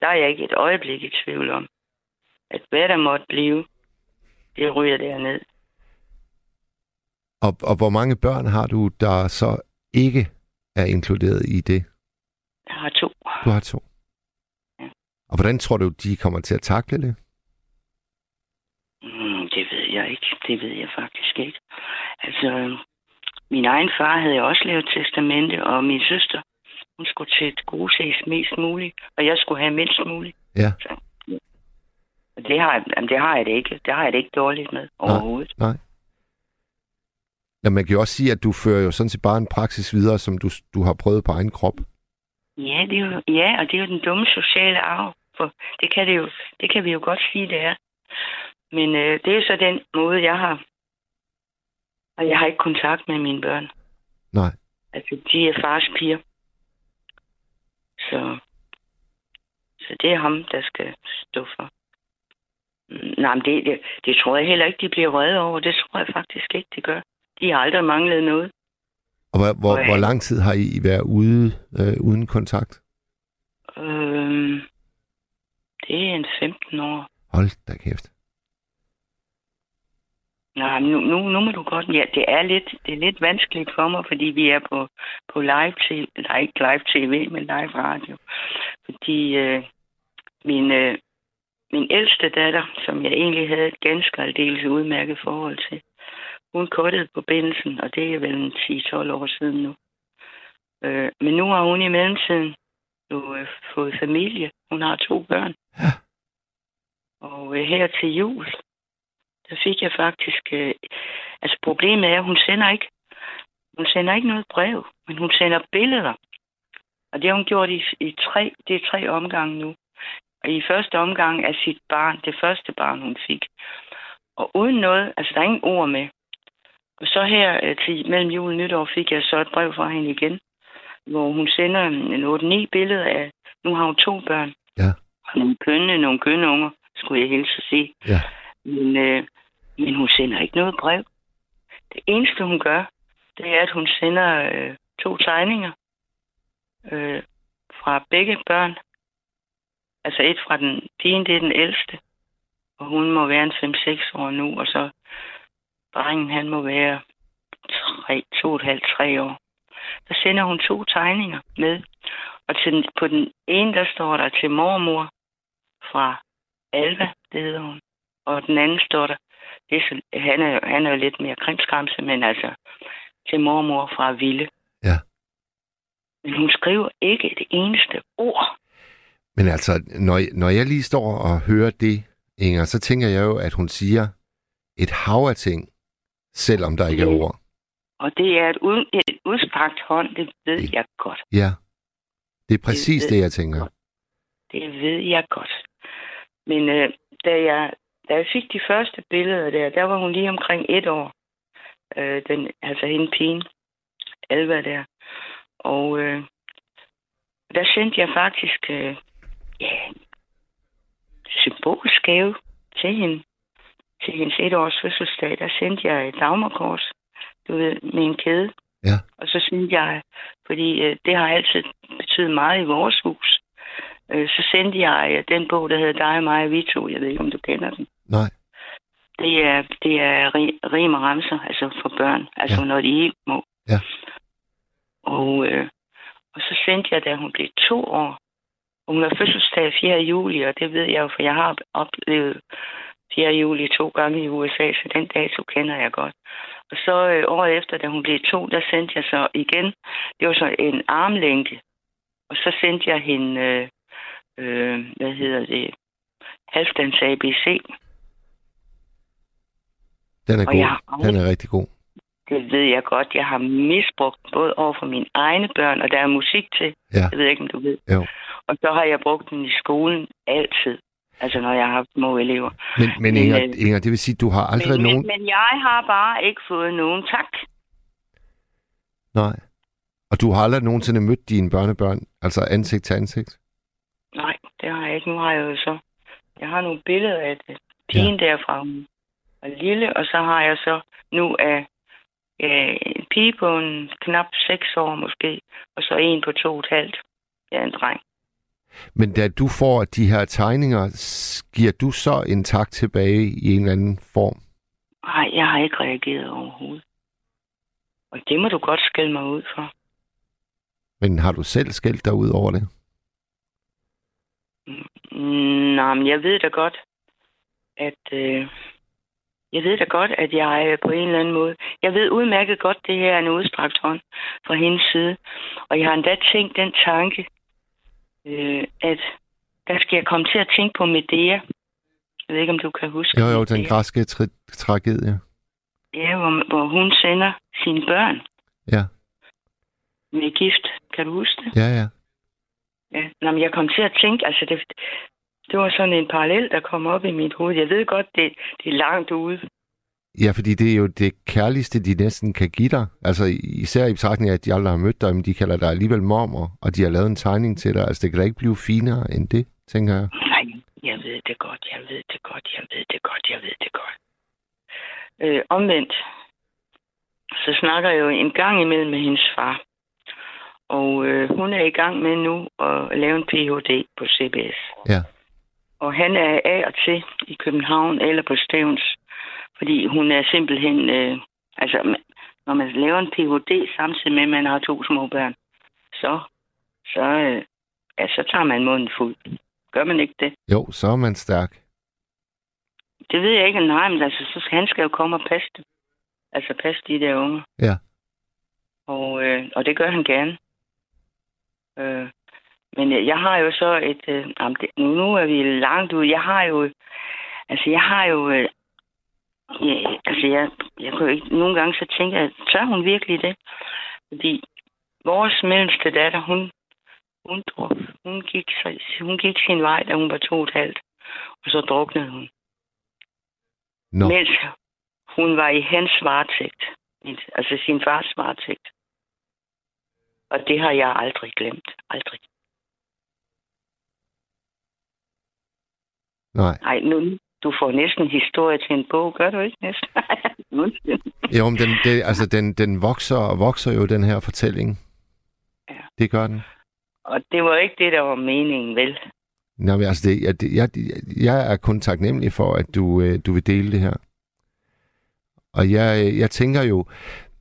der er jeg ikke et øjeblik i tvivl om. At hvad der måtte blive, det ryger derned. Og, og hvor mange børn har du, der så ikke er inkluderet i det? Jeg har to. Du har to. Ja. Og hvordan tror du, de kommer til at takle det? Mm, det ved jeg ikke. Det ved jeg faktisk ikke. Altså, min egen far havde også lavet testamente, og min søster, hun skulle til gode ses mest muligt, og jeg skulle have mindst muligt. Ja. Så, ja. Det har, jeg- jamen, det har jeg det ikke. Det har jeg det ikke dårligt med overhovedet. Ja, man kan jo også sige, at du fører jo sådan set bare en praksis videre, som du, du har prøvet på egen krop. Ja, det er jo, ja, og det er jo den dumme sociale arv. For det kan, det jo, det kan vi jo godt sige, det er. Men øh, det er så den måde, jeg har. Og jeg har ikke kontakt med mine børn. Nej. Altså, de er fars piger. Så, så det er ham, der skal stå for. Nej, men det, det, det tror jeg heller ikke, de bliver vrede over. Det tror jeg faktisk ikke, de gør. De har aldrig manglet noget. Og hvor, hvor, hvor øh, lang tid har I været ude øh, uden kontakt? Øhm, det er en 15 år. Hold da kæft. Nej, nu, nu, nu må du godt... Ja, det er lidt, det er lidt vanskeligt for mig, fordi vi er på, på live tv, nej, ikke live tv, men live radio. Fordi øh, min, øh, min ældste datter, som jeg egentlig havde et ganske aldeles udmærket forhold til, hun kuttede forbindelsen, og det er vel en 10-12 år siden nu. Øh, men nu har hun i mellemtiden jo øh, fået familie. Hun har to børn. Ja. Og øh, her til jul, der fik jeg faktisk... Øh, altså problemet er, at hun sender ikke hun sender ikke noget brev, men hun sender billeder. Og det har hun gjort i, i tre, det er tre omgange nu. Og i første omgang af sit barn, det første barn, hun fik. Og uden noget, altså der er ingen ord med. Og så her øh, til mellem jul og nytår fik jeg så et brev fra hende igen, hvor hun sender en 8-9 billeder af, nu har hun to børn. Ja. Og nogle kønne, nogle kønne unger, skulle jeg helst sige. Ja. Men, øh, men hun sender ikke noget brev. Det eneste, hun gør, det er, at hun sender øh, to tegninger øh, fra begge børn. Altså et fra den pigen, det er den ældste, og hun må være en 5-6 år nu, og så drengen, han må være 2,5-3 år. Der sender hun to tegninger med, og til, den- på den ene, der står der til mormor fra Alva, det hedder hun. Og den anden står der, det er han, er, han er jo lidt mere krimskramse, men altså til mormor fra Ville. Ja. Men hun skriver ikke et eneste ord. Men altså, når, når jeg lige står og hører det, Inger, så tænker jeg jo, at hun siger et hav af ting, selvom der ikke er ord. Og det er et, ud, et udstrakt hånd, det ved Det- jeg godt. Ja. Det er præcis Det- det, jeg tænker. Det ved jeg godt. Men øh, da, jeg, da jeg fik de første billeder der, der var hun lige omkring et år. Øh, den, altså hende pigen, Alva der. Og øh, der sendte jeg faktisk øh, ja, symbolsk gave til hende. Til hendes etårs fødselsdag, der sendte jeg et dagmarkors, du ved, med en kæde. Ja. Og så sendte jeg, fordi øh, det har altid betydet meget i vores hus, øh, så sendte jeg øh, den bog, der hedder Dig og mig og vi to. Jeg ved ikke, om du kender den. Nej. Det er, det er ri- rim og ramser, altså for børn, altså Ja. når de er helt små. Ja. Og, øh, og så sendte jeg, da hun blev to år, og hun har fødselsdag 4. juli, og det ved jeg jo, for jeg har oplevet 4. juli to gange i USA, så den dato kender jeg godt. Og så øh, året efter, da hun blev to, der sendte jeg så igen, det var så en armlænke, og så sendte jeg hende, øh, øh, hvad hedder det, halvdans ABC. Den er Og jeg god. har Den er rigtig god. Det ved jeg godt. Jeg har misbrugt både over for mine egne børn, og der er musik til. Ja. Jeg ved ikke, om du ved. Jo. Og så har jeg brugt den i skolen altid. Altså, når jeg har haft små elever. Men, men Men, Inger, øh, Inger, det vil sige, du har aldrig Men, nogen... men, men jeg har bare ikke fået nogen tak. Nej. Og du har aldrig nogensinde mødt dine børnebørn, altså ansigt til ansigt? Nej, det har jeg ikke. Nu har jeg jo så... Jeg har nogle billeder af det. Pigen ja. derfra, hun var lille, og så har jeg så nu af øh, en pige på en knap seks år måske, og så en på to og et halvt. Er en dreng. Men da du får de her tegninger, giver du så en tak tilbage i en eller anden form? Nej, jeg har ikke reageret overhovedet. Og det må du godt skælde mig ud for. Men har du selv skældt dig ud over det? Mm, Nej, men jeg ved da godt, at... Øh, jeg ved da godt, at jeg er på en eller anden måde... Jeg ved udmærket godt, det her er en udstrakt hånd fra hendes side. Og jeg har endda tænkt den tanke, øh, at der skal jeg komme til at tænke på Medea. Jeg ved ikke, om du kan huske Jo, jo, den græske tra- tragedie. Ja, hvor, hvor hun sender sine børn Ja, med gift. Kan du huske det? ja, ja. Ja, Nå, men jeg kom til at tænke, altså det, det var sådan en parallel, der kom op i mit hoved. Jeg ved godt, det, det er langt ude. Ja, fordi det er jo det kærligste, de næsten kan give dig. Altså især i betragtning af, at de aldrig har mødt dig, men de kalder dig alligevel mormor, og de har lavet en tegning til dig. Altså det kan da ikke blive finere end det, tænker jeg. Nej, jeg ved det godt, jeg ved det godt, jeg ved det godt, jeg ved det godt. Øh, omvendt, så snakker jeg jo en gang imellem med hendes far. Og øh, hun er i gang med nu at lave en Ph.D. på CBS. Ja. Og han er af og til i København eller på Stævns. Fordi hun er simpelthen... Øh, altså, når man laver en Ph.D. samtidig med, at man har to små børn, så, så, øh, ja, så tager man munden fuld. Gør man ikke det? Jo, så er man stærk. Det ved jeg ikke, nej, men altså, så skal, han skal jo komme og passe det. Altså passe de der unger. Ja. Og, øh, og det gør han gerne. Øh, men jeg, jeg har jo så et... Øh, nu, er vi langt ude. Jeg har jo... Altså, jeg har jo... Øh, ja, altså, jeg, jeg jo ikke... Nogle gange så tænker jeg, tør hun virkelig det? Fordi vores mellemste datter, hun, hun, druk, hun, gik, så, hun gik sin vej, da hun var to og et halvt. Og så druknede hun. Nå, Mens hun var i hans varetægt. Altså sin fars varetægt. Og det har jeg aldrig glemt. Aldrig. Nej. Nej, nu, du får næsten historie til en bog, gør du ikke næsten? Jo, men den, det, altså, den, den vokser og vokser jo, den her fortælling. Ja. Det gør den. og det var ikke det, der var meningen, vel? Nå, men altså, det, jeg, jeg, jeg er kun taknemmelig for, at du, øh, du vil dele det her. Og jeg, jeg tænker jo,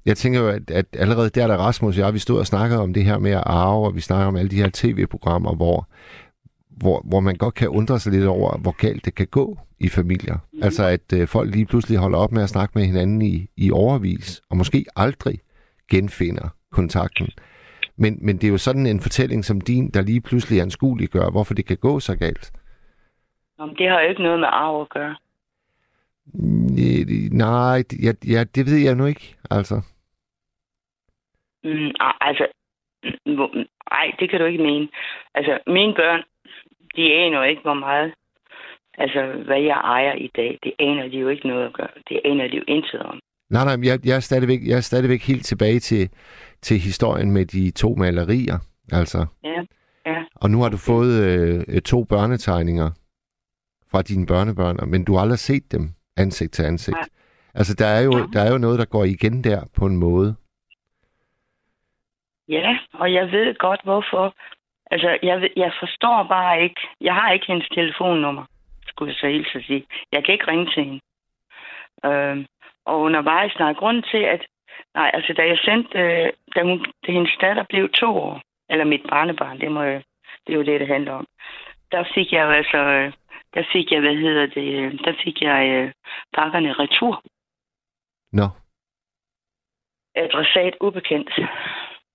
jeg tænker jo, at, at allerede der, da Rasmus og jeg, vi stod og snakkede om det her med at arve, og vi snakker om alle de her tv-programmer, hvor, hvor, hvor man godt kan undre sig lidt over, hvor galt det kan gå i familier. Mm. Altså, at øh, folk lige pludselig holder op med at snakke med hinanden i, i overvis, og måske aldrig genfinder kontakten. Men, men det er jo sådan en fortælling som din, der lige pludselig anskuelig gør, hvorfor det kan gå så galt. Men det har jo ikke noget med arv at gøre. Nej, det- ja, ja, det ved jeg nu ikke, altså. Mm, altså, nej, det kan du ikke mene. Altså, mine børn, de aner ikke, hvor meget, altså, hvad jeg ejer i dag. Det aner de jo ikke noget at gøre. Det aner de jo intet om. Nej, nej, jeg, jeg, er stadigvæk, jeg er stadigvæk helt tilbage til, til historien med de to malerier, altså. Ja, ja. Og nu har du fået øh, to børnetegninger fra dine børnebørn, men du har aldrig set dem ansigt til ansigt. Nej. Altså, der er, jo, Nej. der er jo noget, der går igen der på en måde. Ja, og jeg ved godt, hvorfor. Altså, jeg, jeg forstår bare ikke. Jeg har ikke hendes telefonnummer, skulle jeg så hilse at sige. Jeg kan ikke ringe til hende. Øhm, og undervejs, nej, grunden til, at... Nej, altså, da jeg sendte... Øh, da, hun, da hendes datter blev to år, eller mit barnebarn, det, må, jeg- det er jo det, det handler om. Der fik jeg altså... Øh, der fik jeg, hvad hedder det... øh, Der fik jeg øh, pakkerne retur. Nå, adressat ubekendt.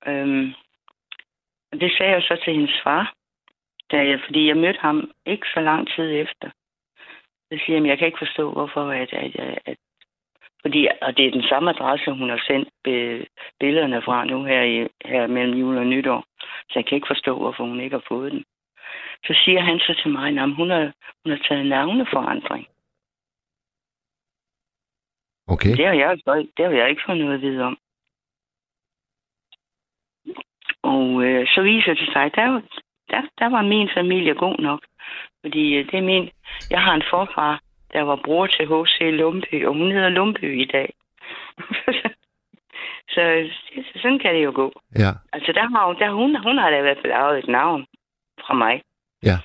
Øhm, det sagde jeg så til hendes far, da jeg, fordi jeg mødte ham ikke så lang tid efter. Så siger jeg, jeg kan ikke forstå, hvorfor at, at, at, at fordi, og det er den samme adresse, hun har sendt billederne fra nu her, i, her mellem jul og nytår. Så jeg kan ikke forstå, hvorfor hun ikke har fået den. Så siger han så til mig, at hun har, hun har taget navneforandring. okay. Det har jeg, det har jeg ikke fået noget at vide om. Og øh, så viser det sig, der, der, der var min familie god nok. Fordi øh, det er min, jeg har en forfar, der var bror til H.C. Lumby, og hun hedder Lumby i dag. så, så sådan kan det jo gå. Ja, Altså der har hun, der, hun, hun har da i hvert fald arvet et navn fra mig. Ja.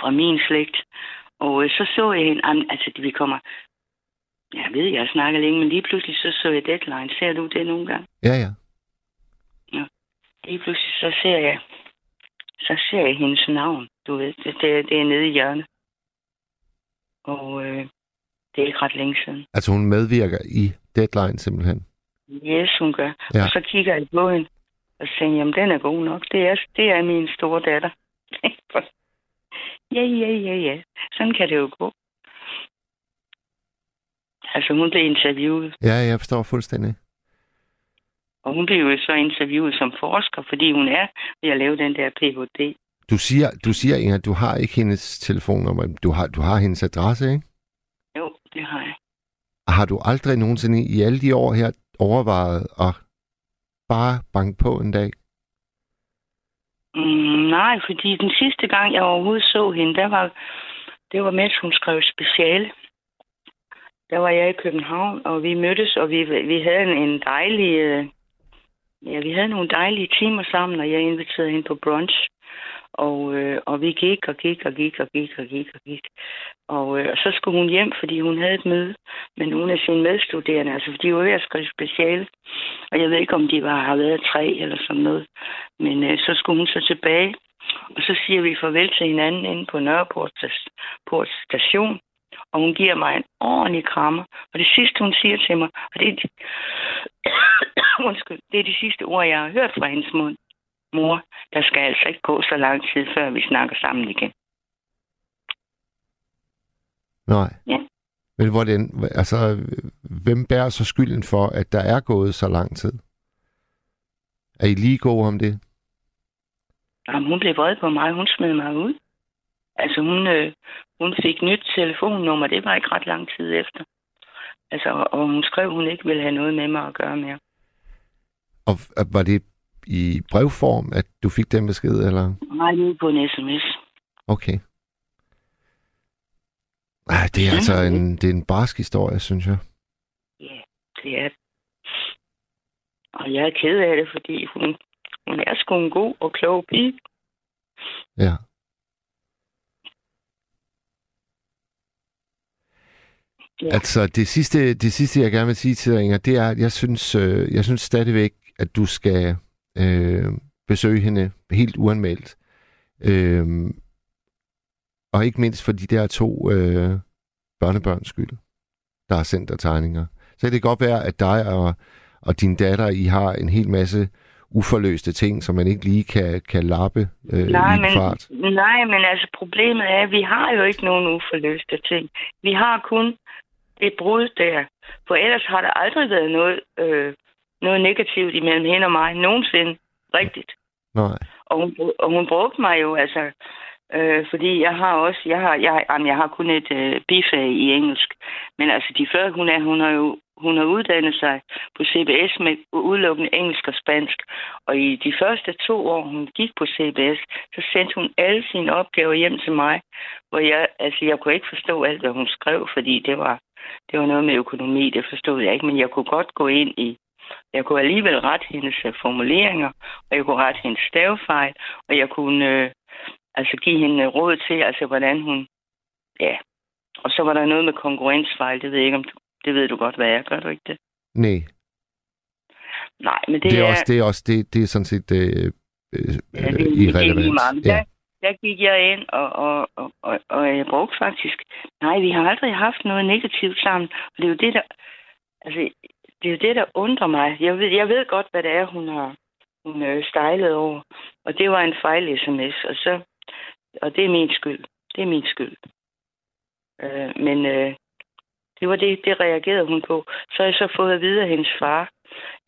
Fra min slægt. Og øh, så så jeg hende, am- altså vi kommer, jeg ved, jeg snakker længe, men lige pludselig så så jeg deadline. Ser du det nogle gange? ja, ja. Lige pludselig så ser jeg, så ser jeg hendes navn. Du ved, det, det, det er nede i hjørnet. Og øh, det er ikke ret længe siden. Altså hun medvirker i Deadline simpelthen. Yes, hun gør. Ja. Og så kigger jeg på hende og siger, jamen den er god nok. Det er, det er min store datter. ja, ja, ja, ja. Sådan kan det jo gå. Altså hun blev interviewet, Ja, jeg forstår fuldstændig. Og hun blev jo så interviewet som forsker, fordi hun er ved at lave den der Ph.D. Du siger, du siger Inger, du har ikke hendes telefonnummer, du har, du har hendes adresse, ikke? Jo, det har jeg. Har du aldrig nogensinde i alle de år her overvejet at bare banke på en dag? Mm, nej, fordi den sidste gang, jeg overhovedet så hende, der var, det var mens hun skrev speciale. der var jeg i København, og vi mødtes, og vi, vi havde en, en dejlig... Ja, vi havde nogle dejlige timer sammen, og jeg inviterede hende på brunch. Og, øh, og vi gik og gik og gik og gik og gik og gik. Og, øh, og så skulle hun hjem, fordi hun havde et møde med nogle af sine medstuderende. Altså, de var ved at skrive speciale. Og jeg ved ikke, om de var, har været tre eller sådan noget. Men øh, så skulle hun så tilbage. Og så siger vi farvel til hinanden inde på Nørreport station og hun giver mig en ordentlig krammer. Og det sidste, hun siger til mig, og det er, de, undskyld, det er de sidste ord, jeg har hørt fra hendes mund. Mor, der skal altså ikke gå så lang tid, før vi snakker sammen igen. Nej. Ja. Men hvordan, altså, hvem bærer så skylden for, at der er gået så lang tid? Er I lige gode om det? Jamen, hun blev vred på mig. Hun smed mig ud. Altså, hun, øh, hun fik nyt telefonnummer. Det var ikke ret lang tid efter. Altså, og hun skrev, hun ikke ville have noget med mig at gøre mere. Og var det i brevform, at du fik den besked, eller? Nej, det er på en sms. Okay. Ej, det er Ja. altså en, det er en barsk historie, synes jeg. Ja, det er. Og jeg er ked af det, fordi hun, hun er sgu en god og klog pige. Ja. Ja. Altså, det sidste, det sidste, jeg gerne vil sige til dig, Inger, det er, at jeg synes, øh, jeg synes stadigvæk, at du skal øh, besøge hende helt uanmeldt. Øh, og ikke mindst for de der to øh, børnebørns skyld, der har sendt dig tegninger. Så kan det godt være, at dig og, og din datter, I har en hel masse uforløste ting, som man ikke lige kan, kan lappe øh, nej, i en men, fart. nej, men altså problemet er, at vi har jo ikke nogen uforløste ting. Vi har kun det brud der. For ellers har der aldrig været noget, øh, noget negativt imellem hende og mig. Nogensinde. Rigtigt. Nej. Og hun, og hun brugte mig jo, altså, øh, fordi jeg har også, jeg har, jeg, jamen, jeg har kun et øh, bifag i engelsk. Men altså, de før hun er, hun har jo hun har uddannet sig på CBS med udelukkende engelsk og spansk. Og i de første to år, hun gik på CBS, så sendte hun alle sine opgaver hjem til mig. Hvor jeg, altså, jeg kunne ikke forstå alt, hvad hun skrev, fordi det var, det var noget med økonomi, det forstod jeg ikke. Men jeg kunne godt gå ind i, jeg kunne alligevel rette hendes øh, formuleringer, og jeg kunne rette hendes stavefejl, og jeg kunne øh, altså give hende råd til, altså hvordan hun, ja. Og så var der noget med konkurrensfejl, det ved jeg ikke, om du, det ved du godt, hvad er, gør du ikke det? Nej. Nej, men det, Det, det er også, det er også, det, det er sådan set øh, øh, Ja, det, øh, er irrelevant. lige meget. Men Ja. Der, der gik jeg ind, og, og, og, og, og jeg brugte faktisk... Nej, vi har aldrig haft noget negativt sammen. Og det er jo det, der... Altså, det er jo det, der undrer mig. Jeg ved, jeg ved godt, hvad det er, hun har hun øh, stejlet over. Og det var en fejl-sms, og så... Og det er min skyld. Det er min skyld. Øh, men øh, det var det, det reagerede hun på. Så har jeg så fået at vide af hendes far,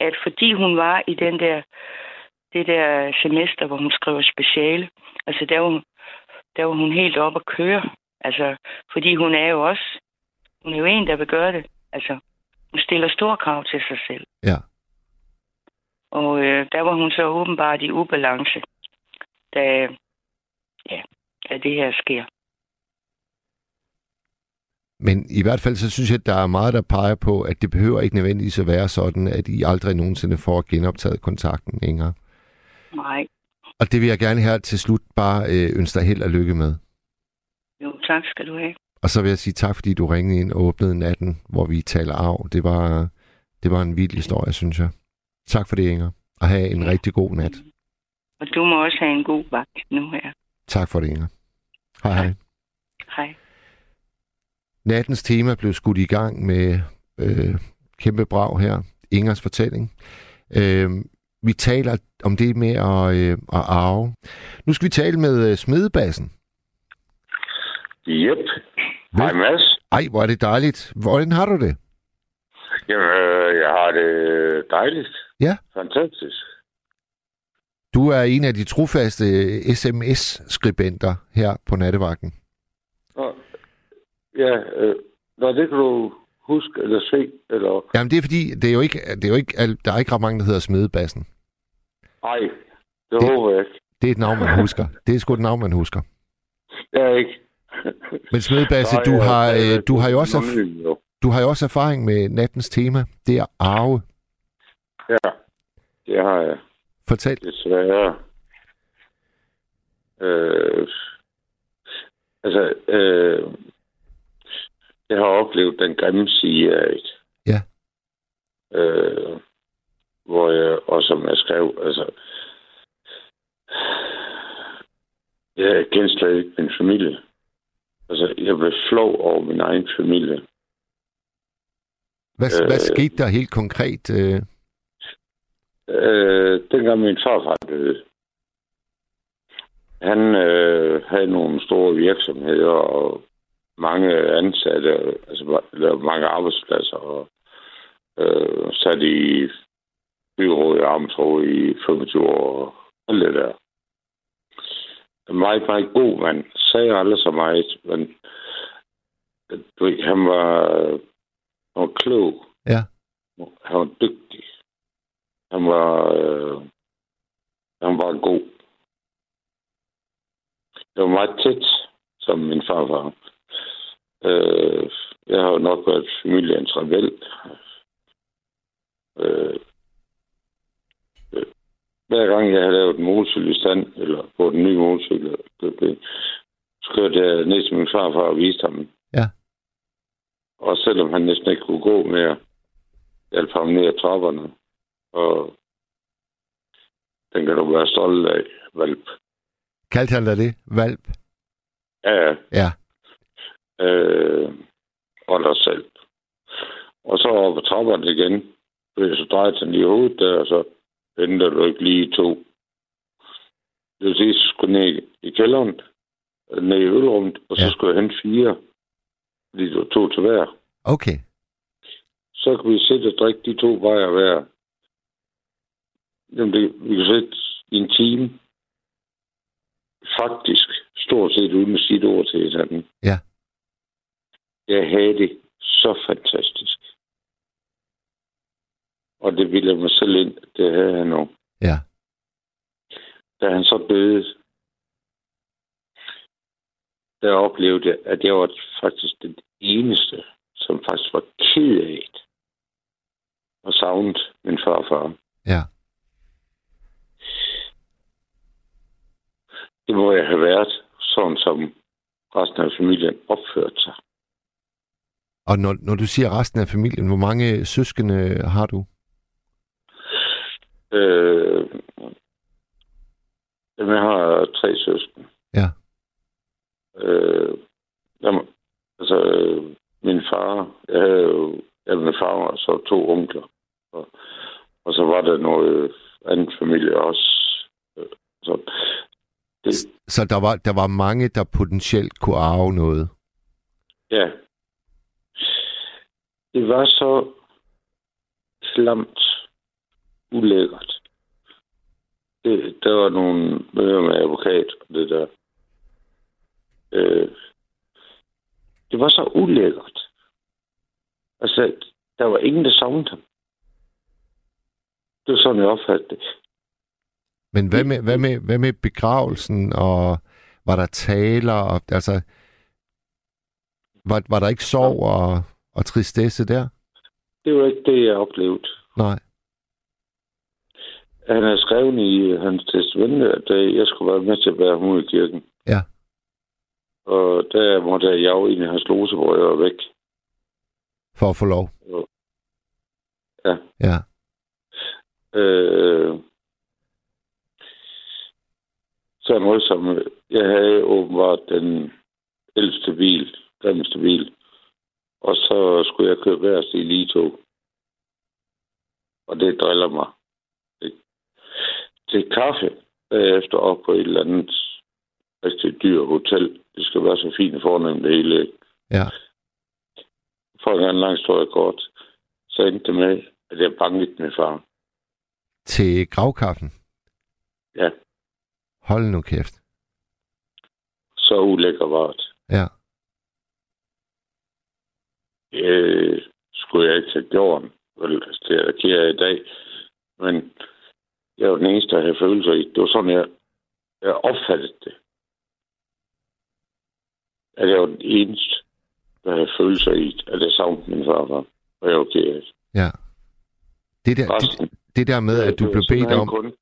at fordi hun var i den der det der semester, hvor hun skriver speciale, altså der var, hun- der var hun helt oppe at køre. Altså, fordi hun er jo også, hun er jo en, der vil gøre det. Altså, hun stiller store krav til sig selv. Ja. Og øh, der var hun så åbenbart i ubalance, da, ja, da det her sker. Men i hvert fald så synes jeg, at der er meget, der peger på, at det behøver ikke nødvendigvis at være sådan, at I aldrig nogensinde får genoptaget kontakten, Inger. Nej, Og det vil jeg gerne her til slut bare øh, ønske dig held og lykke med. jo, tak skal du have. Og så vil jeg sige tak, fordi du ringede ind og åbnede natten, hvor vi taler af. Det var, det var en vild historie, synes jeg. Tak for det, Inger. Og have en rigtig god nat. Og du må også have en god vagt nu her. Tak for det, Inger. Hej hej. Hej. Nattens tema blev skudt i gang med øh, kæmpe brag her. Ingers fortælling. Øh, vi taler om det med at, øh, at arve. Nu skal vi tale med øh, smedebassen. Yep. Hej Mads. Ej, hvor er det dejligt. Hvordan har du det? Jamen, øh, jeg har det dejligt. Ja. Fantastisk. Du er en af de trofaste øh, sms-skribenter her på nattevagten. Nå, ja, øh, nå, det kan du huske eller se. Eller... Jamen, det er fordi, det er jo ikke, det er jo ikke, der er ikke ret mange, der hedder smedebassen. Nej, det, Det- det håber jeg ikke. Det er et navn, man husker. Det er sgu et navn, man husker. Jeg er ikke. Men smedebasse, Nej, du har, øh, du har jo også, erf- du har jo også erfaring med nattens tema. Det er arve. Ja, det har jeg Fortæl. desværre. Øh, altså, øh, jeg har oplevet den grimme side af det. Ja. Øh, hvor jeg, og som jeg skrev, altså, jeg kendte slet ikke min familie. Altså, jeg blev flov over min egen familie. Hvad, øh, hvad skete der helt konkret? Øh, Øh, dengang min farfar døde, han øh, havde nogle store virksomheder og mange ansatte, altså lavede mange arbejdspladser og øh, sat i byrådet i Amtro i 25 år og alt det der. En meget, meget god mand. Sagde aldrig så meget, men du ved, han var, han var klog. Ja. Han var dygtig. Han var, øh, han var god. Det var meget tæt, som min far var. Øh, jeg har jo nok været familiens rebel. Øh, øh, hver gang jeg har lavet en motorcykel i stand, eller på den nye motorcykel, så kørte jeg ned til min farfar og viste ham. Ja. Og selvom han næsten ikke kunne gå mere, hjalp ham ned ad trapperne. Og den kan du være stolt af, valp. kaldte han dig det? Valp? Ja, ja. Øh, og dig selv. Og så over på trapperne igen, fordi så drejede han lige hovedet der, og så venter du ikke lige to. Det vil sige, så skulle ned i kælderen, ned i ølrummet, og så Ja. skulle jeg hente fire, fordi du var to til hver. Okay. Så kan vi sidde og drikke de to bajer hver. Jamen, det, vi kan i en time. Faktisk, stort set uden at sige et ord til hinanden. Ja. Jeg havde det så fantastisk. Og det ville jeg mig selv ind, det havde han nu. Ja. Da han så døde, der oplevede jeg, at jeg var faktisk den eneste, som faktisk var ked af det. Og savnet min farfar. Ja. Det må jeg have været, sådan som resten af familien opførte sig. Og når, når du siger resten af familien, hvor mange søskende har du? Øh, jamen, jeg har tre søskende. Ja. Øh, jamen, altså, min far, jeg havde jo, ja, min far og så to onkler. Og, og så var der noget andet familie også. Øh, Så det, Så der var, der var mange, der potentielt kunne arve noget. ja. Det var så klamt ulækkert. Det, der var nogle møder med advokat og det der. Øh, det var så ulækkert. Altså, der var ingen, der savnede ham. Det var sådan, jeg opfattede det. Men hvad med, hvad med, hvad med begravelsen, og var der taler, og, altså, var, var der ikke sorg og, og tristesse der? Det var ikke det, jeg oplevede. Nej. Han har skrevet i hans testamente, at øh, jeg skulle være med til at bære ham ud i kirken. Ja. Og der måtte jeg jo ind i hans lose, hvor jeg var væk. For at få lov? Ja. Ja. Øh, så noget som, jeg havde åbenbart den ældste bil, grimmeste bil, og så skulle jeg køre værst i lige to. Og det driller mig. Det, til kaffe bagefter op på et eller andet rigtig dyr hotel. Det skal være så fint fornemt det hele. Ja. For en lang historie kort, så endte det med, at jeg bankede min far. Til gravkaffen? Ja. Hold nu kæft. Så ulækker var det. Ja. øh, skulle jeg ikke have gjort. Vel, altså, det er i dag. Men jeg var den eneste, der havde følelser i. Det var sådan, jeg, jeg opfattede det. At jeg var den eneste. der havde følelser i, at jeg savnede min farfar. Og jeg var ked af det. Ja. Det der, det, det der med, at du blev bedt om... Kun,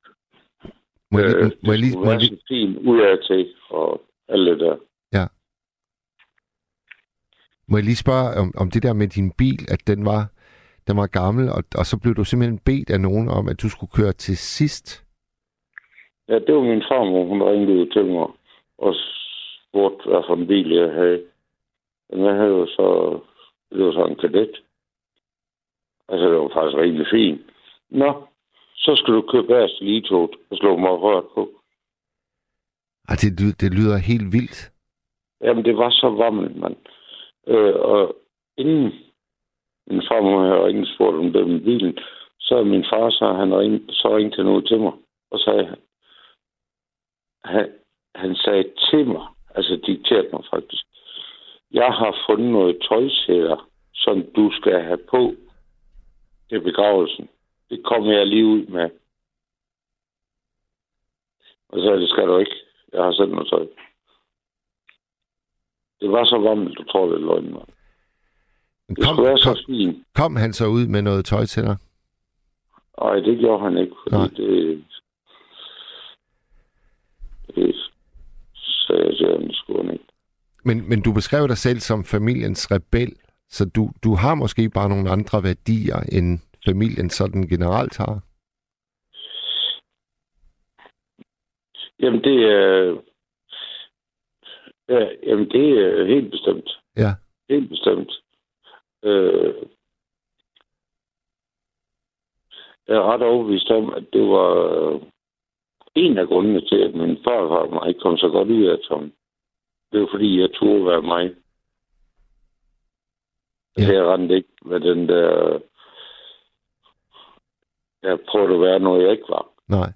Må jeg, øh, må jeg lige... Må jeg lige fin ud af til, og alt det der. Må jeg lige spørge om, om det der med din bil, at den var, den var gammel, og, og så blev du simpelthen bedt af nogen om, at du skulle køre til sidst. Ja, det var min farmor, hun ringede til mig og spurgte, hvad for en bil jeg havde. Men jeg havde jo så, det var sådan en kadet. Altså, det var faktisk rigtig fint. Nå, så skal du købe bagerst lige toget og slå mig rørt på. Og det, det lyder helt vildt. Jamen, det var så varmt, mand. Øh, og inden min farmor havde ringet og spurgt om det var bilen, så er min far, så han ring, så ringte han ud til mig, og sagde, han, han, sagde til mig, altså dikterede mig faktisk, jeg har fundet noget tøjsæder, som du skal have på til begravelsen. Det kommer jeg lige ud med. Og så det skal du ikke. Jeg har sendt noget tøj. Det var så varmt, du tror, det er løgn, mand. Det Kom, være så fint. kom han så ud med noget tøj til dig? Nej, det gjorde han ikke, fordi Nej. det... Det sagde jeg til ham, det skulle han ikke. Men, men du beskrev dig selv som familiens rebel, så du, du har måske bare nogle andre værdier, end familien sådan generelt har. Jamen, det er... Ja, jamen, det er helt bestemt. Ja. Helt bestemt. Øh, jeg er ret overbevist om, at det var øh, en af grundene til, at min farfar og mig kom så godt ud af Tom. Det var fordi, jeg turde være mig. Ja. Jeg rendte ikke med den der... Jeg prøvede at være noget, jeg ikke var. Nej.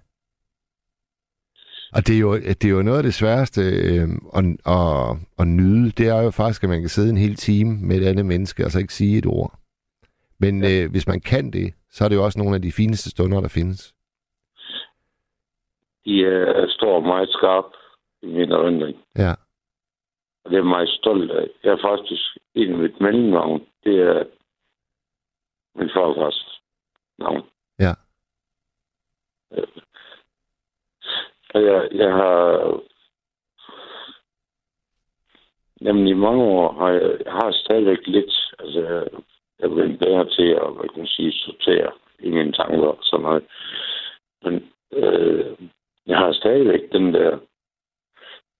Og det er jo, det er jo noget af det sværeste øh, at, at, at nyde. Det er jo faktisk, at man kan sidde en hel time med et andet menneske, og så ikke sige et ord. Men ja. øh, hvis man kan det, så er det jo også nogle af de fineste stunder, der findes. De er, står meget skarp i min erindring. Ja. Og det er meget stolt af. Jeg er faktisk en af mit mellemnavn. Det er min farfars navn. Ja. Øh, og jeg, jeg har... Jamen i mange år har jeg, jeg har stadigvæk lidt... Altså, jeg, jeg er blevet bedre til at, hvad kan man sige, sortere i mine tanker og sådan noget. Men øh, jeg har stadigvæk den der...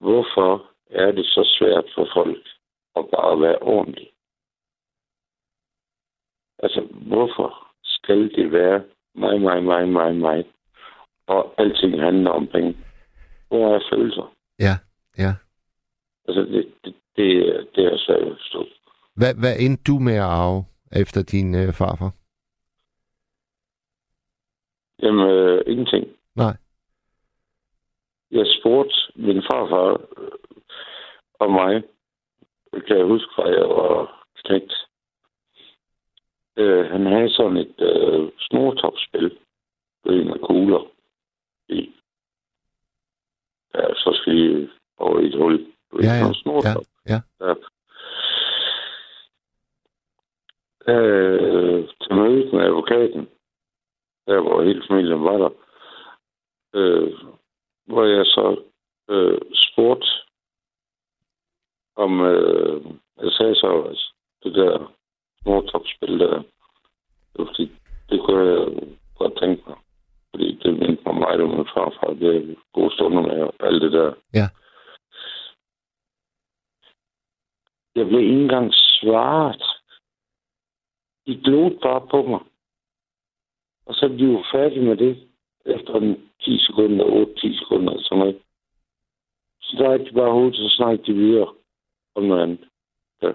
Hvorfor er det så svært for folk at bare være ordentlig? Altså, hvorfor skal det være mig, mig, mig, mig, mig? Og alting handler om penge. Hvor er følelser? Ja, ja. Altså, det, det, det, det er svært at forstå. Hvad, hvad endte du med at arve efter din øh, farfar? Jamen, øh, ingenting. Nej. Jeg spurgte min farfar øh, og mig, kan jeg huske, fra jeg var knægt. Øh, han havde sådan et øh, snortopspil med med kugler i. Ja, så skal I over i et hul. Du Ja, ja, en snortop. ja. Ja. Øh, til mødet med advokaten, der hvor hele familien var der, øh, hvor jeg så øh, spurgte om, øh, jeg sagde så, altså, det der snortopspil der, det, det kunne jeg godt tænke mig. Fordi det mindte mig meget om min farfar. Det er gode stunder med og alt det der. Ja. Jeg blev ikke engang svaret. De glodede bare på mig. Og så blev de jo færdige med det efter en 10 sekunder, 8-10 sekunder eller sådan noget. Så der er de bare hovedet, så snakkede de videre om noget andet. Ja.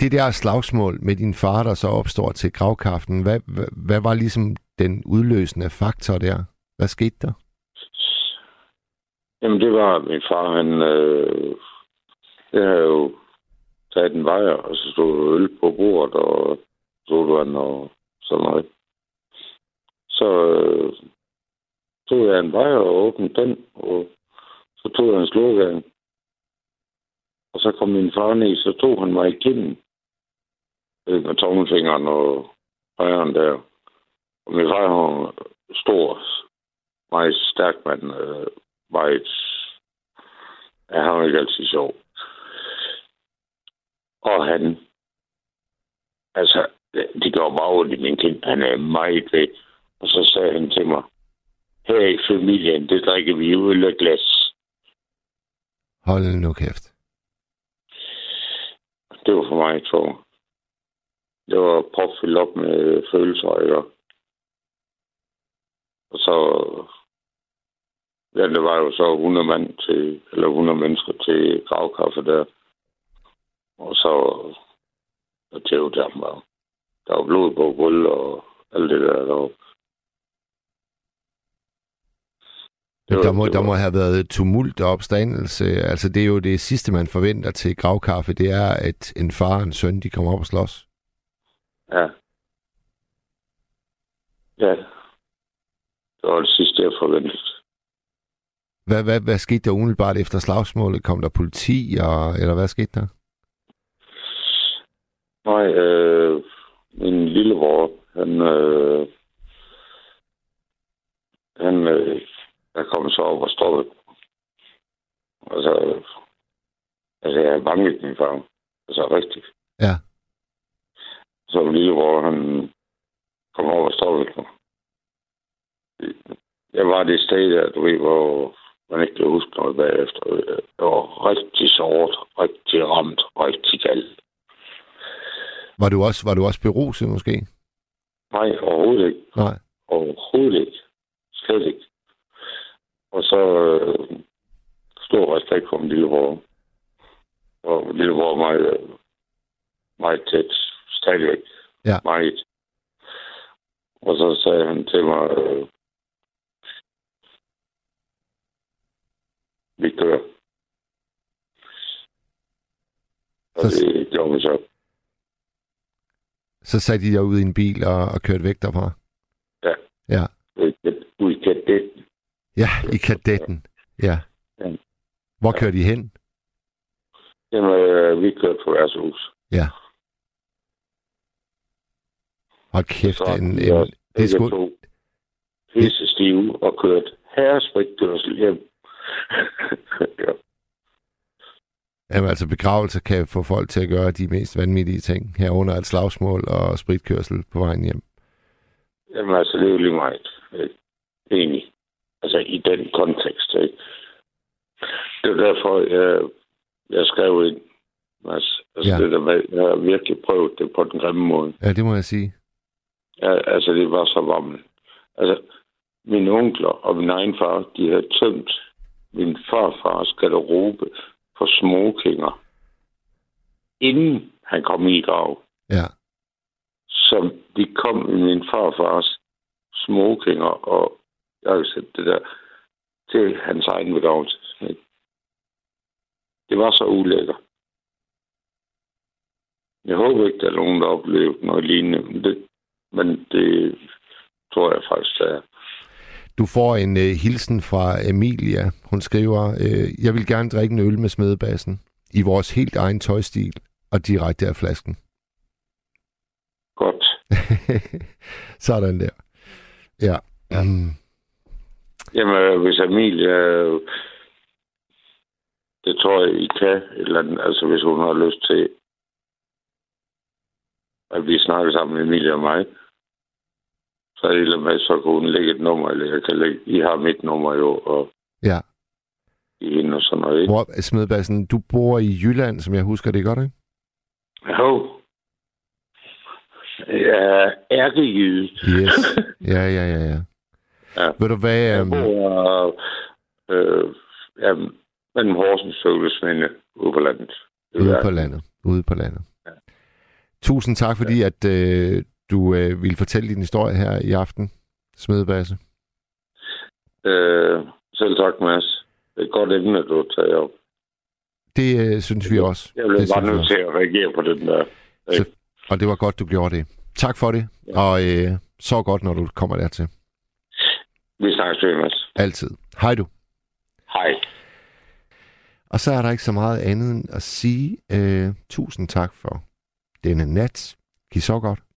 Det der slagsmål med din far, der så opstår til gravkaften, hvad, hvad, hvad var ligesom den udløsende faktor der? Hvad skete der? Jamen, det var min far, han... Øh, jeg havde jo taget en vejer, og så stod øl på bordet, og sodavand og sådan noget. Så øh, tog jeg en vejer og åbnede den, og så tog jeg en Og så kom min far ned, så tog han mig i kinden med tommelfingeren og højren der. Og min far var stor, meget stærk mand, øh, meget... Ja, han var ikke altid sjov. Og han... Altså, det går bare ondt i min kind. Han er meget væk. Og så sagde han til mig, her i familien, det drikker vi øl og glas. Hold nu kæft. Det var for mig to. Det var propfyldt op med følelser, ikke? Og så... Ja, det var jo så 100 mand til, eller 100 mennesker til gravkaffe der. Og så... Og til der var, der var blod på gulv og alt det der deroppe. Men der må, der må have været tumult og opstandelse. Altså, det er jo det sidste, man forventer til gravkaffe, det er, at en far og en søn, de kommer op og slås. Ja. Ja. Det var det sidste, jeg forventede. Hvad, hvad, hvad skete der umiddelbart efter slagsmålet? Kom der politi, og, eller hvad skete der? Nej, øh, min lillebror, han, øh, han øh, der kom så op og stoppede. Altså, altså jeg bange min far. Altså rigtigt. Ja. Så lillebror, han kom op og stoppede mig. Jeg var det sted der, du ved, hvor man ikke kan huske noget bagefter. Jeg var rigtig såret, rigtig ramt, rigtig galt. Var du også, var du også beruset måske? Nej, overhovedet ikke. Nej. Overhovedet ikke. Slet ikke. Og så øh, stor respekt for min lillebror. Og lillebror er meget, meget tæt. Stadigvæk. Ja. Meget. Og så sagde han til mig, øh, vi kører. Og Så- det gjorde vi så. Så satte de dig ud i en bil og, og kørte væk derfra? Ja. Ja. Ud i kadetten. Ja, i kadetten. Ja. Ja. Hvor kørte de hen? Jamen, øh, vi kørte på deres hus. Ja. Hold kæft, Så en, en, også det er sgu... pisse stive og kørt herrespritkørsel hjem. ja. Jamen, altså begravelser kan få folk til at gøre de mest vanvittige ting. Herunder et slagsmål og spritkørsel på vejen hjem. Jamen, altså, det er jo lige meget. Enig. Altså, i den kontekst, ikke? Det er derfor, jeg, jeg skrev ind. Altså, altså Ja. ja. det der med, jeg har virkelig prøvet det på den grimme måde. Ja, det må jeg sige. Ja, altså, det var så varmt. Altså, mine onkler og min egen far, de havde tømt min farfars garderobe for smokinger, inden han kom i grav. Ja. Så de kom i min farfars smokinger, og set det der til hans egen begravelse. Det var så ulækkert. Jeg håber ikke, der er nogen, der har oplevet noget lignende, men det, men det tror jeg faktisk, der er. Du får en øh, hilsen fra Emilia. Hun skriver, øh, jeg vil gerne drikke en øl med smedebassen i vores helt egen tøjstil og direkte af flasken. Godt. Sådan der. Ja. Mm. Jamen, øh, hvis Emilie... øh, Det tror jeg, I kan. Eller andet, altså, hvis hun har lyst til, at vi snakker sammen, Emilie og mig, er andet, med, så kan hun lægge et nummer, eller jeg kan lægge... I har mit nummer jo, og Ja. hende og sådan noget, ikke? Hvor, smedebassen, du bor i Jylland, som jeg husker det godt, ikke? Jo. Ja, ærkejyde. Yes. Ja, ja, ja, ja. Ja. Ved du hvad? Jeg Um, bor øh, ja, mellem Horsens og Ulvesminde ude på landet. ude på landet. Ude på landet. Ja. Tusind tak, fordi at øh, du øh, ville fortælle din historie her i aften, Smedebasse. Øh, selv tak, Mads. Det er et godt emne, du tager op. Det øh, synes vi også. Jeg bliver det bare nødt til at reagere på den der. Så- Og det var godt, du gjorde det. Tak for det. Ja. Og øh, så godt, når du kommer dertil. Vi snakkes ved, Mads. Altid. Hej du. Hej. Og så er der ikke så meget andet end at sige uh, tusind tak for denne nat. Giv så godt.